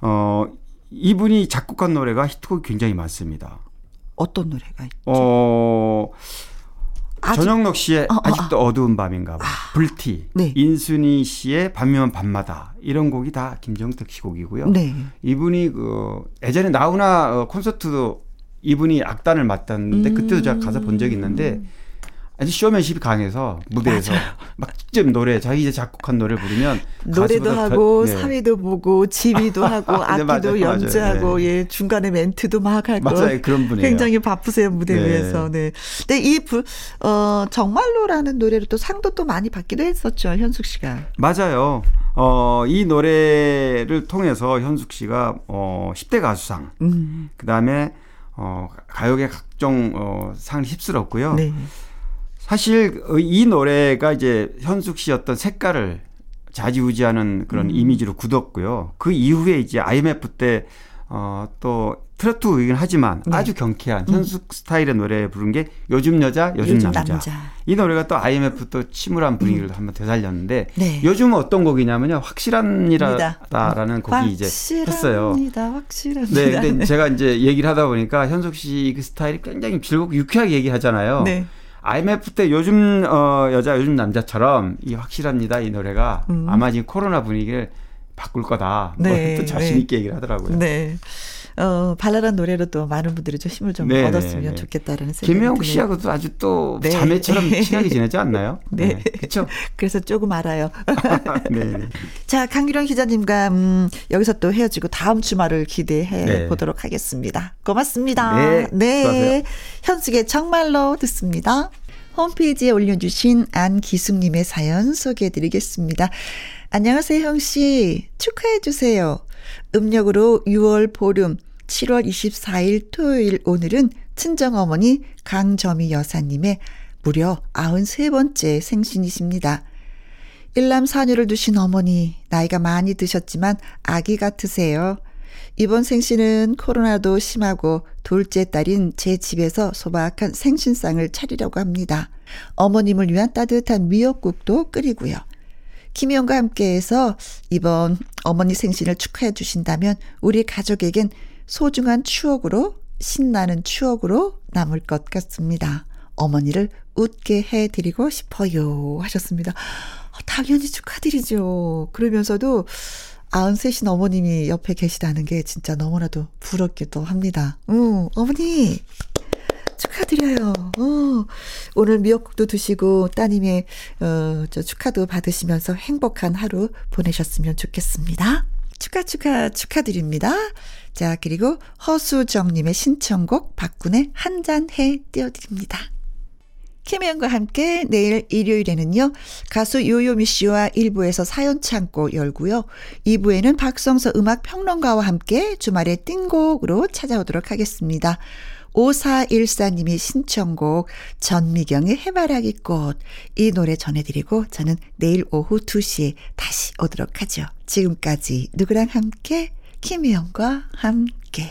어 이분이 작곡한 노래가 히트곡이 굉장히 많습니다. 어떤 노래가 있죠? 어 아직- 전영록 씨의 어, 어, 아직도 어 두운 밤인가 봐. 불티. 네. 인순이 씨의 밤이면 밤마다. 이런 곡이 다 김정택 씨 곡이고요. 네. 이분이 그 예전에 나훈아 어, 콘서트도 이분이 악단을 맡았는데 음. 그때도 제가 가서 본 적이 있는데 아주 쇼맨십이 강해서 무대에서 막 직접 노래 자기 이제 작곡한 노래를 부르면 노래도 하고 더- 네. 사회도 보고 지휘도 하고 네, 악기도 맞아요, 연주하고 맞아요. 네. 예 중간에 멘트도 막 하고 맞아요 그런 분이에요. 굉장히 바쁘세요 무대 네. 위에서. 네. 근데 이 부, 어 정말로라는 노래로 또 상도 또 많이 받기도 했었죠 현숙 씨가. 맞아요. 어, 이 노래를 통해서 현숙 씨가 어, 10대 가수상, 음. 그 다음에 어, 가요계 각종 어, 상을 휩쓸었고요. 네. 사실 어, 이 노래가 이제 현숙 씨 어떤 색깔을 좌지우지하는 그런 음. 이미지로 굳었고요. 그 이후에 이제 IMF 때 어, 또 트로트이긴 하지만 네. 아주 경쾌한 현숙 스타일의 노래 부른 게 요즘 여자, 요즘, 남자. 이 노래가 또 IMF 또 침울한 분위기를 한번 되살렸는데 음. 네. 요즘은 어떤 곡이냐면요. 확실합니다라는 곡이 이제 했어요. 확실합니다. 확실합니다. 네, 근데 제가 이제 얘기를 하다 보니까 현숙 씨 그 스타일이 굉장히 즐겁고 유쾌하게 얘기하잖아요. 네. IMF 때 요즘 어, 여자 요즘 남자처럼 이 확실합니다 이 노래가 음. 아마 지금 코로나 분위기를 바꿀 거다. 네, 뭐또 자신 네. 있게 얘기를 하더라고요. 네. 어, 발랄한 노래로 또 많은 분들이 좀 힘을 좀 네, 얻었으면 네, 네. 좋겠다라는 생각이 드네요. 씨하고도 아주 또 네. 자매처럼 친하게 지내지 않나요? 네. 그렇죠. 그래서 조금 알아요. 네. 네. 자, 강유령 기자님과 음, 여기서 또 헤어지고 다음 주말을 기대해 네. 보도록 하겠습니다. 고맙습니다. 네, 수고하세요. 현숙의 정말로 듣습니다. 홈페이지에 올려주신 안기숙님의 사연 소개해 드리겠습니다. 안녕하세요, 형씨. 축하해 주세요. 음력으로 6월 보름 7월 24일 토요일 오늘은 친정어머니 강점희 여사님의 무려 93번째 생신이십니다. 일남 사녀를 두신 어머니, 나이가 많이 드셨지만 아기 같으세요. 이번 생신은 코로나도 심하고 둘째 딸인 제 집에서 소박한 생신상을 차리려고 합니다. 어머님을 위한 따뜻한 미역국도 끓이고요. 김희영과 함께해서 이번 어머니 생신을 축하해 주신다면 우리 가족에겐 소중한 추억으로 신나는 추억으로 남을 것 같습니다. 어머니를 웃게 해드리고 싶어요 하셨습니다. 어, 당연히 축하드리죠. 그러면서도 93신 어머님이 옆에 계시다는 게 진짜 너무나도 부럽기도 합니다. 음, 어머니 축하드려요. 어, 오늘 미역국도 드시고 따님의 어, 저 축하도 받으시면서 행복한 하루 보내셨으면 좋겠습니다. 축하 축하 축하드립니다. 자 그리고 허수정님의 신청곡 박군의 한 잔 해 띄워드립니다. 김혜영과 함께 내일 일요일에는요. 가수 요요미 씨와 1부에서 사연 창고 열고요. 2부에는 박성서 음악 평론가와 함께 주말의 띵곡으로 찾아오도록 하겠습니다. 5414님이 신청곡 전미경의 해바라기 꽃 이 노래 전해드리고 저는 내일 오후 2시에 다시 오도록 하죠. 지금까지 누구랑 함께 김혜영과 함께